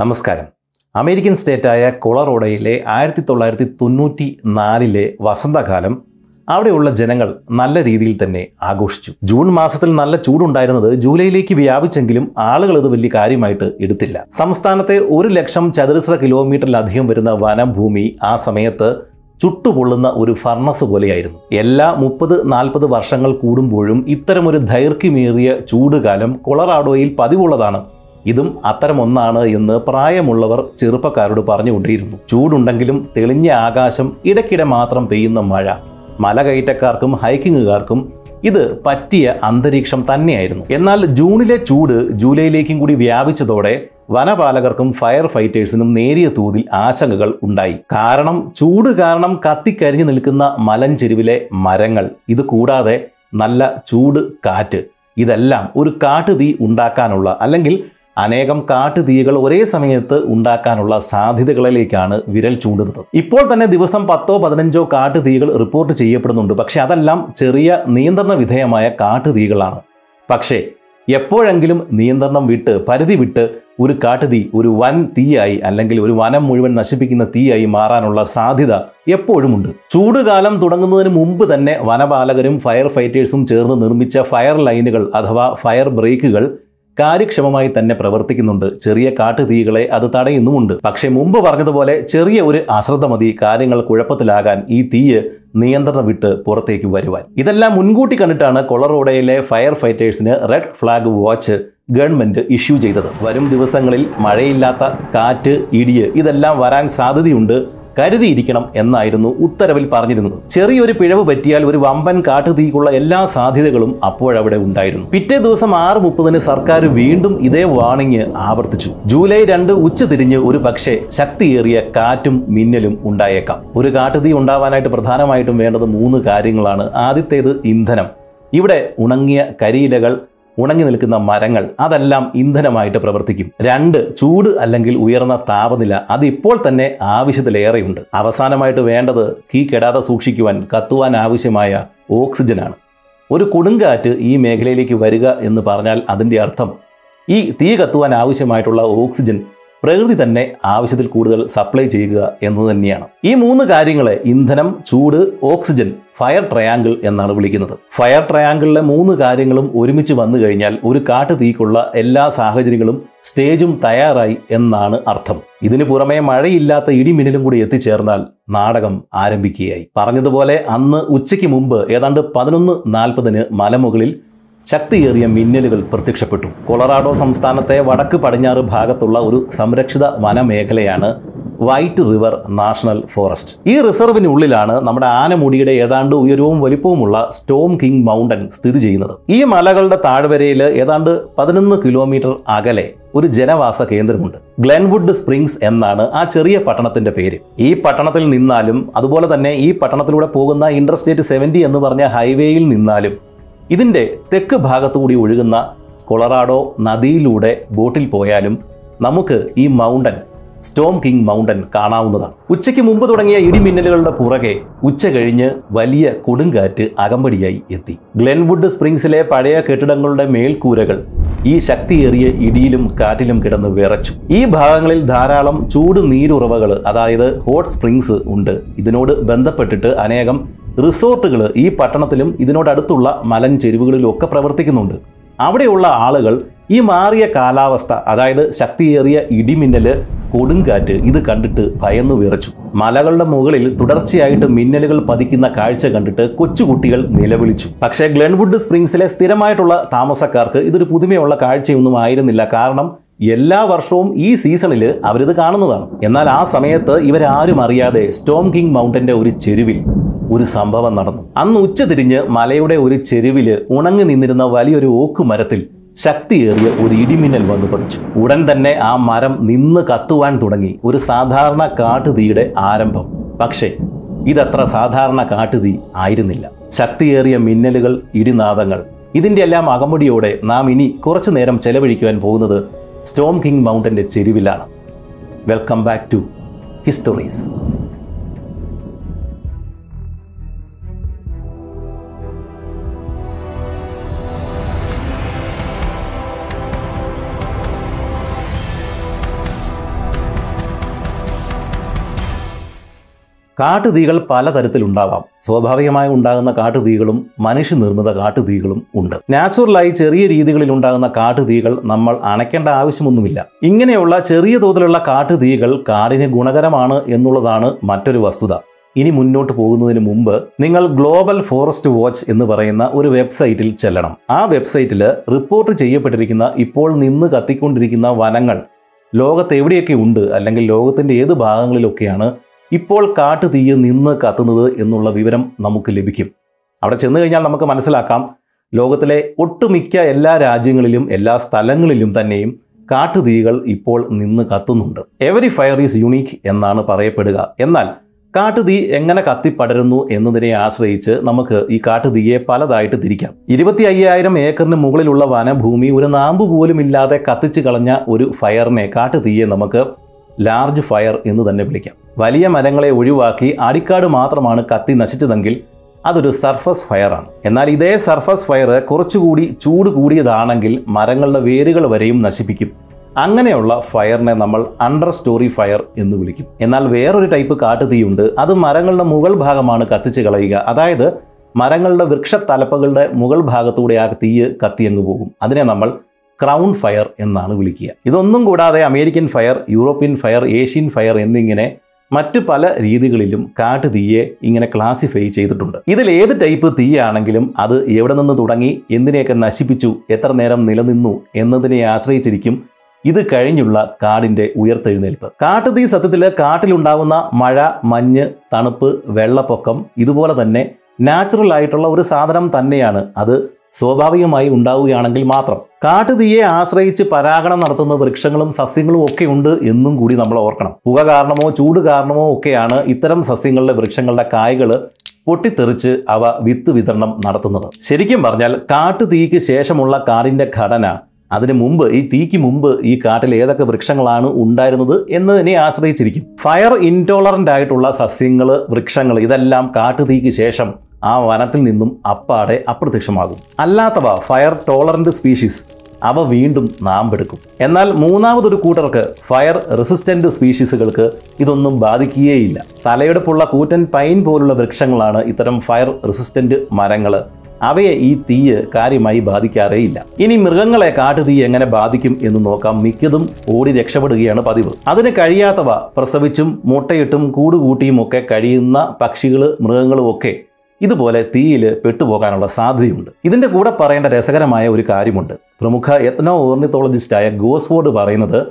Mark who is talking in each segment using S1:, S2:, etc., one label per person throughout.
S1: നമസ്കാരം. അമേരിക്കൻ സ്റ്റേറ്റായ കൊളറോഡയിലെ ആയിരത്തി തൊള്ളായിരത്തി തൊണ്ണൂറ്റി നാലിലെ വസന്തകാലം അവിടെയുള്ള ജനങ്ങൾ നല്ല രീതിയിൽ തന്നെ ആഘോഷിച്ചു. ജൂൺ മാസത്തിൽ നല്ല ചൂടുണ്ടായിരുന്നത് ജൂലൈയിലേക്ക് വ്യാപിച്ചെങ്കിലും ആളുകൾ അത് വലിയ കാര്യമായിട്ട് എടുത്തില്ല. സംസ്ഥാനത്തെ ഒരു ലക്ഷം ചതുരശ്ര കിലോമീറ്ററിലധികം വരുന്ന വനഭൂമി ആ സമയത്ത് ചുട്ടുപൊള്ളുന്ന ഒരു ഫർണസ് പോലെയായിരുന്നു. എല്ലാ മുപ്പത് നാൽപ്പത് വർഷങ്ങൾ കൂടുമ്പോഴും ഇത്തരമൊരു ദൈർഘ്യമേറിയ ചൂടുകാലം കൊളറാഡോയിൽ പതിവുള്ളതാണ്. ഇതും അത്തരമൊന്നാണ് എന്ന് പ്രായമുള്ളവർ ചെറുപ്പക്കാരോട് പറഞ്ഞുകൊണ്ടേയിരുന്നു. ചൂടുണ്ടെങ്കിലും തെളിഞ്ഞ ആകാശം ഇടയ്ക്കിടെ മാത്രം പെയ്യുന്ന മഴ. മലകയറ്റക്കാർക്കും ഹൈക്കിങ്ങുകാർക്കും ഇത് പറ്റിയ അന്തരീക്ഷം തന്നെയായിരുന്നു. എന്നാൽ ജൂണിലെ ചൂട് ജൂലൈയിലേക്കും കൂടി വ്യാപിച്ചതോടെ വനപാലകർക്കും ഫയർ ഫൈറ്റേഴ്സിനും നേരിയ തോതിൽ ആശങ്കകൾ ഉണ്ടായി. കാരണം ചൂട് കാരണം കത്തിക്കരിഞ്ഞു നിൽക്കുന്ന മലഞ്ചെരുവിലെ മരങ്ങൾ ഇത് കൂടാതെ നല്ല ചൂട് കാറ്റ്. ഇതെല്ലാം ഒരു കാട്ടുതീ ഉണ്ടാക്കാനുള്ള അല്ലെങ്കിൽ അനേകം കാട്ടുതീകൾ ഒരേ സമയത്ത് ഉണ്ടാക്കാനുള്ള സാധ്യതകളിലേക്കാണ് വിരൽ ചൂണ്ടുന്നത്. ഇപ്പോൾ തന്നെ ദിവസം പത്തോ പതിനഞ്ചോ കാട്ടുതീകൾ റിപ്പോർട്ട് ചെയ്യപ്പെടുന്നുണ്ട്. പക്ഷേ അതെല്ലാം ചെറിയ നിയന്ത്രണ വിധേയമായ കാട്ടുതീകളാണ്. പക്ഷേ എപ്പോഴെങ്കിലും നിയന്ത്രണം വിട്ട് പരിധി വിട്ട് ഒരു കാട്ടുതീ ഒരു വൻ തീയായി അല്ലെങ്കിൽ ഒരു വനം മുഴുവൻ നശിപ്പിക്കുന്ന തീയായി മാറാനുള്ള സാധ്യത എപ്പോഴുമുണ്ട്. ചൂടുകാലം തുടങ്ങുന്നതിന് മുമ്പ് തന്നെ വനപാലകരും ഫയർ ഫൈറ്റേഴ്സും ചേർന്ന് നിർമ്മിച്ച ഫയർ ലൈനുകൾ അഥവാ ഫയർ ബ്രേക്കുകൾ കാര്യക്ഷമമായി തന്നെ പ്രവർത്തിക്കുന്നുണ്ട്. ചെറിയ കാട്ടുതീകളെ അത് തടയുന്നുമുണ്ട്. പക്ഷേ മുമ്പ് പറഞ്ഞതുപോലെ ചെറിയ ഒരു അശ്രദ്ധ മതി കാര്യങ്ങൾ കുഴപ്പത്തിലാകാൻ ഈ തീയ് നിയന്ത്രണം വിട്ട് പുറത്തേക്ക് വരുവാൻ. ഇതെല്ലാം മുൻകൂട്ടി കണ്ടിട്ടാണ് കൊളറോഡയിലെ fire ഫൈറ്റേഴ്സിന് red flag watch government issue ചെയ്തത്. വരും ദിവസങ്ങളിൽ മഴയില്ലാത്ത കാറ്റ് ഇടിയ് ഇതെല്ലാം വരാൻ സാധ്യതയുണ്ട്. കരുതിയിരിക്കണം എന്നായിരുന്നു ഉത്തരവിൽ പറഞ്ഞിരുന്നത്. ചെറിയൊരു പിഴവ് പറ്റിയാൽ ഒരു വമ്പൻ കാട്ടുതീക്കുള്ള എല്ലാ സാധ്യതകളും അപ്പോഴവിടെ ഉണ്ടായിരുന്നു. പിറ്റേ ദിവസം ആറ് മുപ്പതിന് സർക്കാർ വീണ്ടും ഇതേ വാണിംഗ് ആവർത്തിച്ചു. ജൂലൈ രണ്ട് ഉച്ച തിരിഞ്ഞ് ഒരു പക്ഷേ ശക്തിയേറിയ കാറ്റും മിന്നലും ഉണ്ടായേക്കാം. ഒരു കാട്ടുതീ ഉണ്ടാവാനായിട്ട് പ്രധാനമായിട്ടും വേണ്ടത് മൂന്ന് കാര്യങ്ങളാണ്. ആദ്യത്തേത് ഇന്ധനം. ഇവിടെ ഉണങ്ങിയ കരിയിലകൾ ഉണങ്ങി നിൽക്കുന്ന മരങ്ങൾ അതെല്ലാം ഇന്ധനമായിട്ട് പ്രവർത്തിക്കും. രണ്ട് ചൂട് അല്ലെങ്കിൽ ഉയർന്ന താപനില അത് ഇപ്പോൾ തന്നെ ആവശ്യത്തിലേറെയുണ്ട്. അവസാനമായിട്ട് വേണ്ടത് കീ കെടാതെ സൂക്ഷിക്കുവാൻ കത്തുവാൻ ആവശ്യമായ ഓക്സിജനാണ്. ഒരു കൊടുങ്കാറ്റ് ഈ മേഖലയിലേക്ക് വരിക എന്ന് പറഞ്ഞാൽ അതിന്റെ അർത്ഥം ഈ തീ കത്തുവാൻ ആവശ്യമായിട്ടുള്ള ഓക്സിജൻ പ്രകൃതി തന്നെ ആവശ്യത്തിൽ കൂടുതൽ സപ്ലൈ ചെയ്യുക എന്ന് തന്നെയാണ്. ഈ മൂന്ന് കാര്യങ്ങളെ ഇന്ധനം ചൂട് ഓക്സിജൻ ഫയർ ട്രയാങ്കിൾ എന്നാണ് വിളിക്കുന്നത്. ഫയർ ട്രയാങ്കിളിലെ മൂന്ന് കാര്യങ്ങളും ഒരുമിച്ച് വന്നു കഴിഞ്ഞാൽ ഒരു കാട്ടു തീക്കുള്ള എല്ലാ സാഹചര്യങ്ങളും സ്റ്റേജും തയ്യാറായി എന്നാണ് അർത്ഥം. ഇതിനു പുറമെ മഴയില്ലാത്ത ഇടിമിന്നലും കൂടി എത്തിച്ചേർന്നാൽ നാടകം ആരംഭിക്കുകയായി. പറഞ്ഞതുപോലെ അന്ന് ഉച്ചയ്ക്ക് മുമ്പ് ഏതാണ്ട് പതിനൊന്ന് നാൽപ്പതിന് മലമുകളിൽ ശക്തിയേറിയ മിന്നലുകൾ പ്രത്യക്ഷപ്പെട്ടു. കൊളറാഡോ സംസ്ഥാനത്തെ വടക്ക് പടിഞ്ഞാറ് ഭാഗത്തുള്ള ഒരു സംരക്ഷിത വനമേഖലയാണ് വൈറ്റ് റിവർ നാഷണൽ ഫോറസ്റ്റ്. ഈ റിസർവിനുള്ളിലാണ് നമ്മുടെ ആനമുടിയുടെ ഏതാണ്ട് ഉയരവും വലിപ്പവുമുള്ള സ്റ്റോം കിങ് മൗണ്ടൻ സ്ഥിതി ചെയ്യുന്നത്. ഈ മലകളുടെ താഴ്വരയിൽ ഏതാണ്ട് പതിനൊന്ന് കിലോമീറ്റർ അകലെ ഒരു ജനവാസ കേന്ദ്രമുണ്ട്. ഗ്ലെൻവുഡ് സ്പ്രിങ്സ് എന്നാണ് ആ ചെറിയ പട്ടണത്തിന്റെ പേര്. ഈ പട്ടണത്തിൽ നിന്നാലും അതുപോലെ തന്നെ ഈ പട്ടണത്തിലൂടെ പോകുന്ന ഇന്റർസ്റ്റേറ്റ് സെവന്റി എന്ന് പറഞ്ഞ ഹൈവേയിൽ നിന്നാലും ഇതിന്റെ തെക്ക് ഭാഗത്തുകൂടി ഒഴുകുന്ന കൊളറാഡോ നദിയിലൂടെ ബോട്ടിൽ പോയാലും നമുക്ക് ഈ മൗണ്ടൻ സ്റ്റോം കിങ് മൗണ്ടൻ കാണാവുന്നതാണ്. ഉച്ചയ്ക്ക് മുമ്പ് തുടങ്ങിയ ഇടിമിന്നലുകളുടെ പുറകെ ഉച്ച കഴിഞ്ഞ് വലിയ കൊടുങ്കാറ്റ് അകമ്പടിയായി എത്തി. ഗ്ലെൻവുഡ് സ്പ്രിങ്സിലെ പഴയ കെട്ടിടങ്ങളുടെ മേൽക്കൂരകൾ ഈ ശക്തിയേറിയ ഇടിയിലും കാറ്റിലും കിടന്ന് വിറച്ചു. ഈ ഭാഗങ്ങളിൽ ധാരാളം ചൂട് നീരുറവകൾ അതായത് ഹോട്ട് സ്പ്രിങ്സ് ഉണ്ട്. ഇതിനോട് ബന്ധപ്പെട്ടിട്ട് അനേകം റിസോർട്ടുകൾ ഈ പട്ടണത്തിലും ഇതിനോടടുത്തുള്ള മലൻ ചെരുവുകളിലും ഒക്കെ പ്രവർത്തിക്കുന്നുണ്ട്. അവിടെയുള്ള ആളുകൾ ഈ മാറിയ കാലാവസ്ഥ അതായത് ശക്തിയേറിയ ഇടിമിന്നൽ കൊടുങ്കാറ്റ് ഇത് കണ്ടിട്ട് ഭയന്നു വിറച്ചു. മലകളുടെ മുകളിൽ തുടർച്ചയായിട്ട് മിന്നലുകൾ പതിക്കുന്ന കാഴ്ച കണ്ടിട്ട് കൊച്ചുകുട്ടികൾ നിലവിളിച്ചു. പക്ഷേ ഗ്ലെൻവുഡ് സ്പ്രിങ്സിലെ സ്ഥിരമായിട്ടുള്ള താമസക്കാർക്ക് ഇതൊരു പുതുമയുള്ള കാഴ്ചയൊന്നും ആയിരുന്നില്ല. കാരണം എല്ലാ വർഷവും ഈ സീസണിൽ അവരിത് കാണുന്നതാണ്. എന്നാൽ ആ സമയത്ത് ഇവരാരും അറിയാതെ സ്റ്റോം കിങ് മൗണ്ടന്റെ ഒരു ചെരുവിൽ ഒരു സംഭവം നടന്നു. അന്ന് ഉച്ച തിരിഞ്ഞ് മലയുടെ ഒരു ചെരുവിൽ ഉണങ്ങി നിന്നിരുന്ന വലിയൊരു ഓക്ക് മരത്തിൽ ശക്തിയേറിയ ഒരു ഇടിമിന്നൽ വന്നു പതിച്ചു. ഉടൻ തന്നെ ആ മരം നിന്ന് കത്തുവാൻ തുടങ്ങി. ഒരു സാധാരണ കാട്ടുതീയുടെ ആരംഭം. പക്ഷേ ഇതത്ര സാധാരണ കാട്ടുതീ ആയിരുന്നില്ല. ശക്തിയേറിയ മിന്നലുകൾ ഇടിനാദങ്ങൾ. ഇതിന്റെ എല്ലാം അകമ്പടിയോടെ നാം ഇനി കുറച്ചു നേരം ചെലവഴിക്കുവാൻ പോകുന്നത് സ്റ്റോം കിങ് മൗണ്ടന്റെ ചെരുവിലാണ്. Welcome back to histories. കാട്ടുതീകൾ പലതരത്തിലുണ്ടാവാം. സ്വാഭാവികമായി ഉണ്ടാകുന്ന കാട്ടുതീകളും മനുഷ്യനിർമ്മിത കാട്ടുതീകളും ഉണ്ട്. നാച്ചുറലായി ചെറിയ രീതികളിൽ ഉണ്ടാകുന്ന കാട്ടുതീകൾ നമ്മൾ അണയ്ക്കേണ്ട ആവശ്യമൊന്നുമില്ല. ഇങ്ങനെയുള്ള ചെറിയ തോതിലുള്ള കാട്ടുതീകൾ കാടിന് ഗുണകരമാണ് എന്നുള്ളതാണ് മറ്റൊരു വസ്തുത. ഇനി മുന്നോട്ട് പോകുന്നതിന് മുമ്പ് നിങ്ങൾ ഗ്ലോബൽ ഫോറസ്റ്റ് വാച്ച് എന്ന് പറയുന്ന ഒരു വെബ്സൈറ്റിൽ ചെല്ലണം. ആ വെബ്സൈറ്റിൽ റിപ്പോർട്ട് ചെയ്യപ്പെട്ടിരിക്കുന്ന ഇപ്പോൾ നിന്ന് കത്തിക്കൊണ്ടിരിക്കുന്ന വനങ്ങൾ ലോകത്ത് എവിടെയൊക്കെ ഉണ്ട് അല്ലെങ്കിൽ ലോകത്തിന്റെ ഏത് ഭാഗങ്ങളിലൊക്കെയാണ് ഇപ്പോൾ കാട്ടുതീയ് നിന്ന് കത്തുന്നത് എന്നുള്ള വിവരം നമുക്ക് ലഭിക്കും. അവിടെ ചെന്ന് കഴിഞ്ഞാൽ നമുക്ക് മനസ്സിലാക്കാം. ലോകത്തിലെ ഒട്ടുമിക്ക എല്ലാ രാജ്യങ്ങളിലും എല്ലാ സ്ഥലങ്ങളിലും തന്നെയും കാട്ടുതീകൾ ഇപ്പോൾ നിന്ന് കത്തുന്നുണ്ട്. എവരി ഫയർ ഈസ് യുണീക്ക് എന്നാണ് പറയപ്പെടുക. എന്നാൽ കാട്ടുതീ എങ്ങനെ കത്തിപ്പടരുന്നു എന്നതിനെ ആശ്രയിച്ച് നമുക്ക് ഈ കാട്ടുതീയെ പലതായിട്ട് തിരിക്കാം. ഇരുപത്തി അയ്യായിരം ഏക്കറിന് മുകളിലുള്ള വനഭൂമി ഒരു നാമ്പ് പോലും ഇല്ലാതെ കത്തിച്ചു കളഞ്ഞ ഒരു ഫയറിനെ കാട്ടുതീയെ നമുക്ക് ലാർജ് ഫയർ എന്ന് തന്നെ വിളിക്കാം. വലിയ മരങ്ങളെ ഒഴിവാക്കി അടിക്കാട് മാത്രമാണ് കത്തി നശിച്ചതെങ്കിൽ അതൊരു സർഫസ് ഫയറാണ്. എന്നാൽ ഇതേ സർഫസ് ഫയർ കുറച്ചുകൂടി ചൂട് കൂടിയതാണെങ്കിൽ മരങ്ങളുടെ വേരുകൾ വരെയും നശിപ്പിക്കും. അങ്ങനെയുള്ള ഫയറിനെ നമ്മൾ അണ്ടർ സ്റ്റോറി ഫയർ എന്ന് വിളിക്കും. എന്നാൽ വേറൊരു ടൈപ്പ് കാട്ടുതീയുണ്ട്. അത് മരങ്ങളുടെ മുകൾ ഭാഗമാണ് കത്തിച്ച് കളയുക. അതായത് മരങ്ങളുടെ വൃക്ഷത്തലപ്പകളുടെ മുകൾ ഭാഗത്തൂടെ ആ തീയ് കത്തിയങ്ങ് പോകും. അതിനെ നമ്മൾ ക്രൗൺ ഫയർ എന്നാണ് വിളിക്കുക. ഇതൊന്നും കൂടാതെ American fire European fire Asian fire എന്നിങ്ങനെ മറ്റ് പല രീതികളിലും കാട്ടുതീയെ ഇങ്ങനെ ക്ലാസിഫൈ ചെയ്തിട്ടുണ്ട്. ഇതിൽ ഏത് ടൈപ്പ് തീയാണെങ്കിലും അത് എവിടെ നിന്ന് തുടങ്ങി എന്തിനെയൊക്കെ നശിപ്പിച്ചു എത്ര നേരം നിലനിന്നു എന്നതിനെ ആശ്രയിച്ചിരിക്കും. ഇത് കഴിഞ്ഞുള്ള കാടിന്റെ ഉയർത്തെഴുന്നേൽപ്പ്. കാട്ടുതീ സത്യത്തിൽ കാട്ടിലുണ്ടാവുന്ന മഴ മഞ്ഞ് തണുപ്പ് വെള്ളപ്പൊക്കം ഇതുപോലെ തന്നെ നാച്ചുറൽ ആയിട്ടുള്ള ഒരു സാധനം തന്നെയാണ്. അത് സ്വാഭാവികമായി ഉണ്ടാവുകയാണെങ്കിൽ മാത്രം. കാട്ടുതീയെ ആശ്രയിച്ച് പരാഗണം നടത്തുന്ന വൃക്ഷങ്ങളും സസ്യങ്ങളും ഒക്കെ ഉണ്ട് എന്നും കൂടി നമ്മൾ ഓർക്കണം. പുക കാരണമോ ചൂട് കാരണമോ ഒക്കെയാണ് ഇത്തരം സസ്യങ്ങളുടെ വൃക്ഷങ്ങളുടെ കായ്കൾ പൊട്ടിത്തെറിച്ച് അവ വിത്ത് വിതരണം നടത്തുന്നത്. ശരിക്കും പറഞ്ഞാൽ കാട്ടുതീക്ക് ശേഷമുള്ള കാടിന്റെ ഘടന അതിനു മുമ്പ് ഈ തീക്ക് മുമ്പ് ഈ കാട്ടിൽ ഏതൊക്കെ വൃക്ഷങ്ങളാണ് ഉണ്ടായിരുന്നത് എന്നതിനെ ആശ്രയിച്ചിരിക്കും. ഫയർ ഇൻടോളറന്റ് ആയിട്ടുള്ള സസ്യങ്ങൾ വൃക്ഷങ്ങൾ ഇതെല്ലാം കാട്ടുതീക്ക് ശേഷം ആ വനത്തിൽ നിന്നും അപ്പാടെ അപ്രത്യക്ഷമാകും. അല്ലാത്തവ ഫയർ ടോളറന്റ് സ്പീഷീസ് അവ വീണ്ടും നാമ്പെടുക്കും. എന്നാൽ മൂന്നാമതൊരു കൂട്ടർക്ക് ഫയർ റെസിസ്റ്റന്റ് സ്പീഷീസുകൾക്ക് ഇതൊന്നും ബാധിക്കുകയേയില്ല തലയെടുപ്പുള്ള കൂറ്റൻ പൈൻ പോലുള്ള വൃക്ഷങ്ങളാണ് ഇത്തരം ഫയർ റെസിസ്റ്റന്റ് മരങ്ങൾ അവയെ ഈ തീയ് കാര്യമായി ബാധിക്കാറേയില്ല. ഇനി മൃഗങ്ങളെ കാട്ടുതീ എങ്ങനെ ബാധിക്കും എന്ന് നോക്കാം മിക്കതും ഓടി രക്ഷപ്പെടുകയാണ് പതിവ്. അതിന് കഴിയാത്തവ പ്രസവിച്ചും മുട്ടയിട്ടും കൂടുകൂട്ടിയും ഒക്കെ കഴിയുന്ന പക്ഷികൾ മൃഗങ്ങളും ഒക്കെ ഇതുപോലെ തീയിൽ പെട്ടുപോകാനുള്ള സാധ്യതയുണ്ട്. ഇതിന്റെ കൂടെ പറയേണ്ട രസകരമായ ഒരു കാര്യമുണ്ട്. പ്രമുഖ എത്നോ ഓർണിത്തോളജിസ്റ്റായ ഗോസ്ഫോർഡ് പറയുന്നത്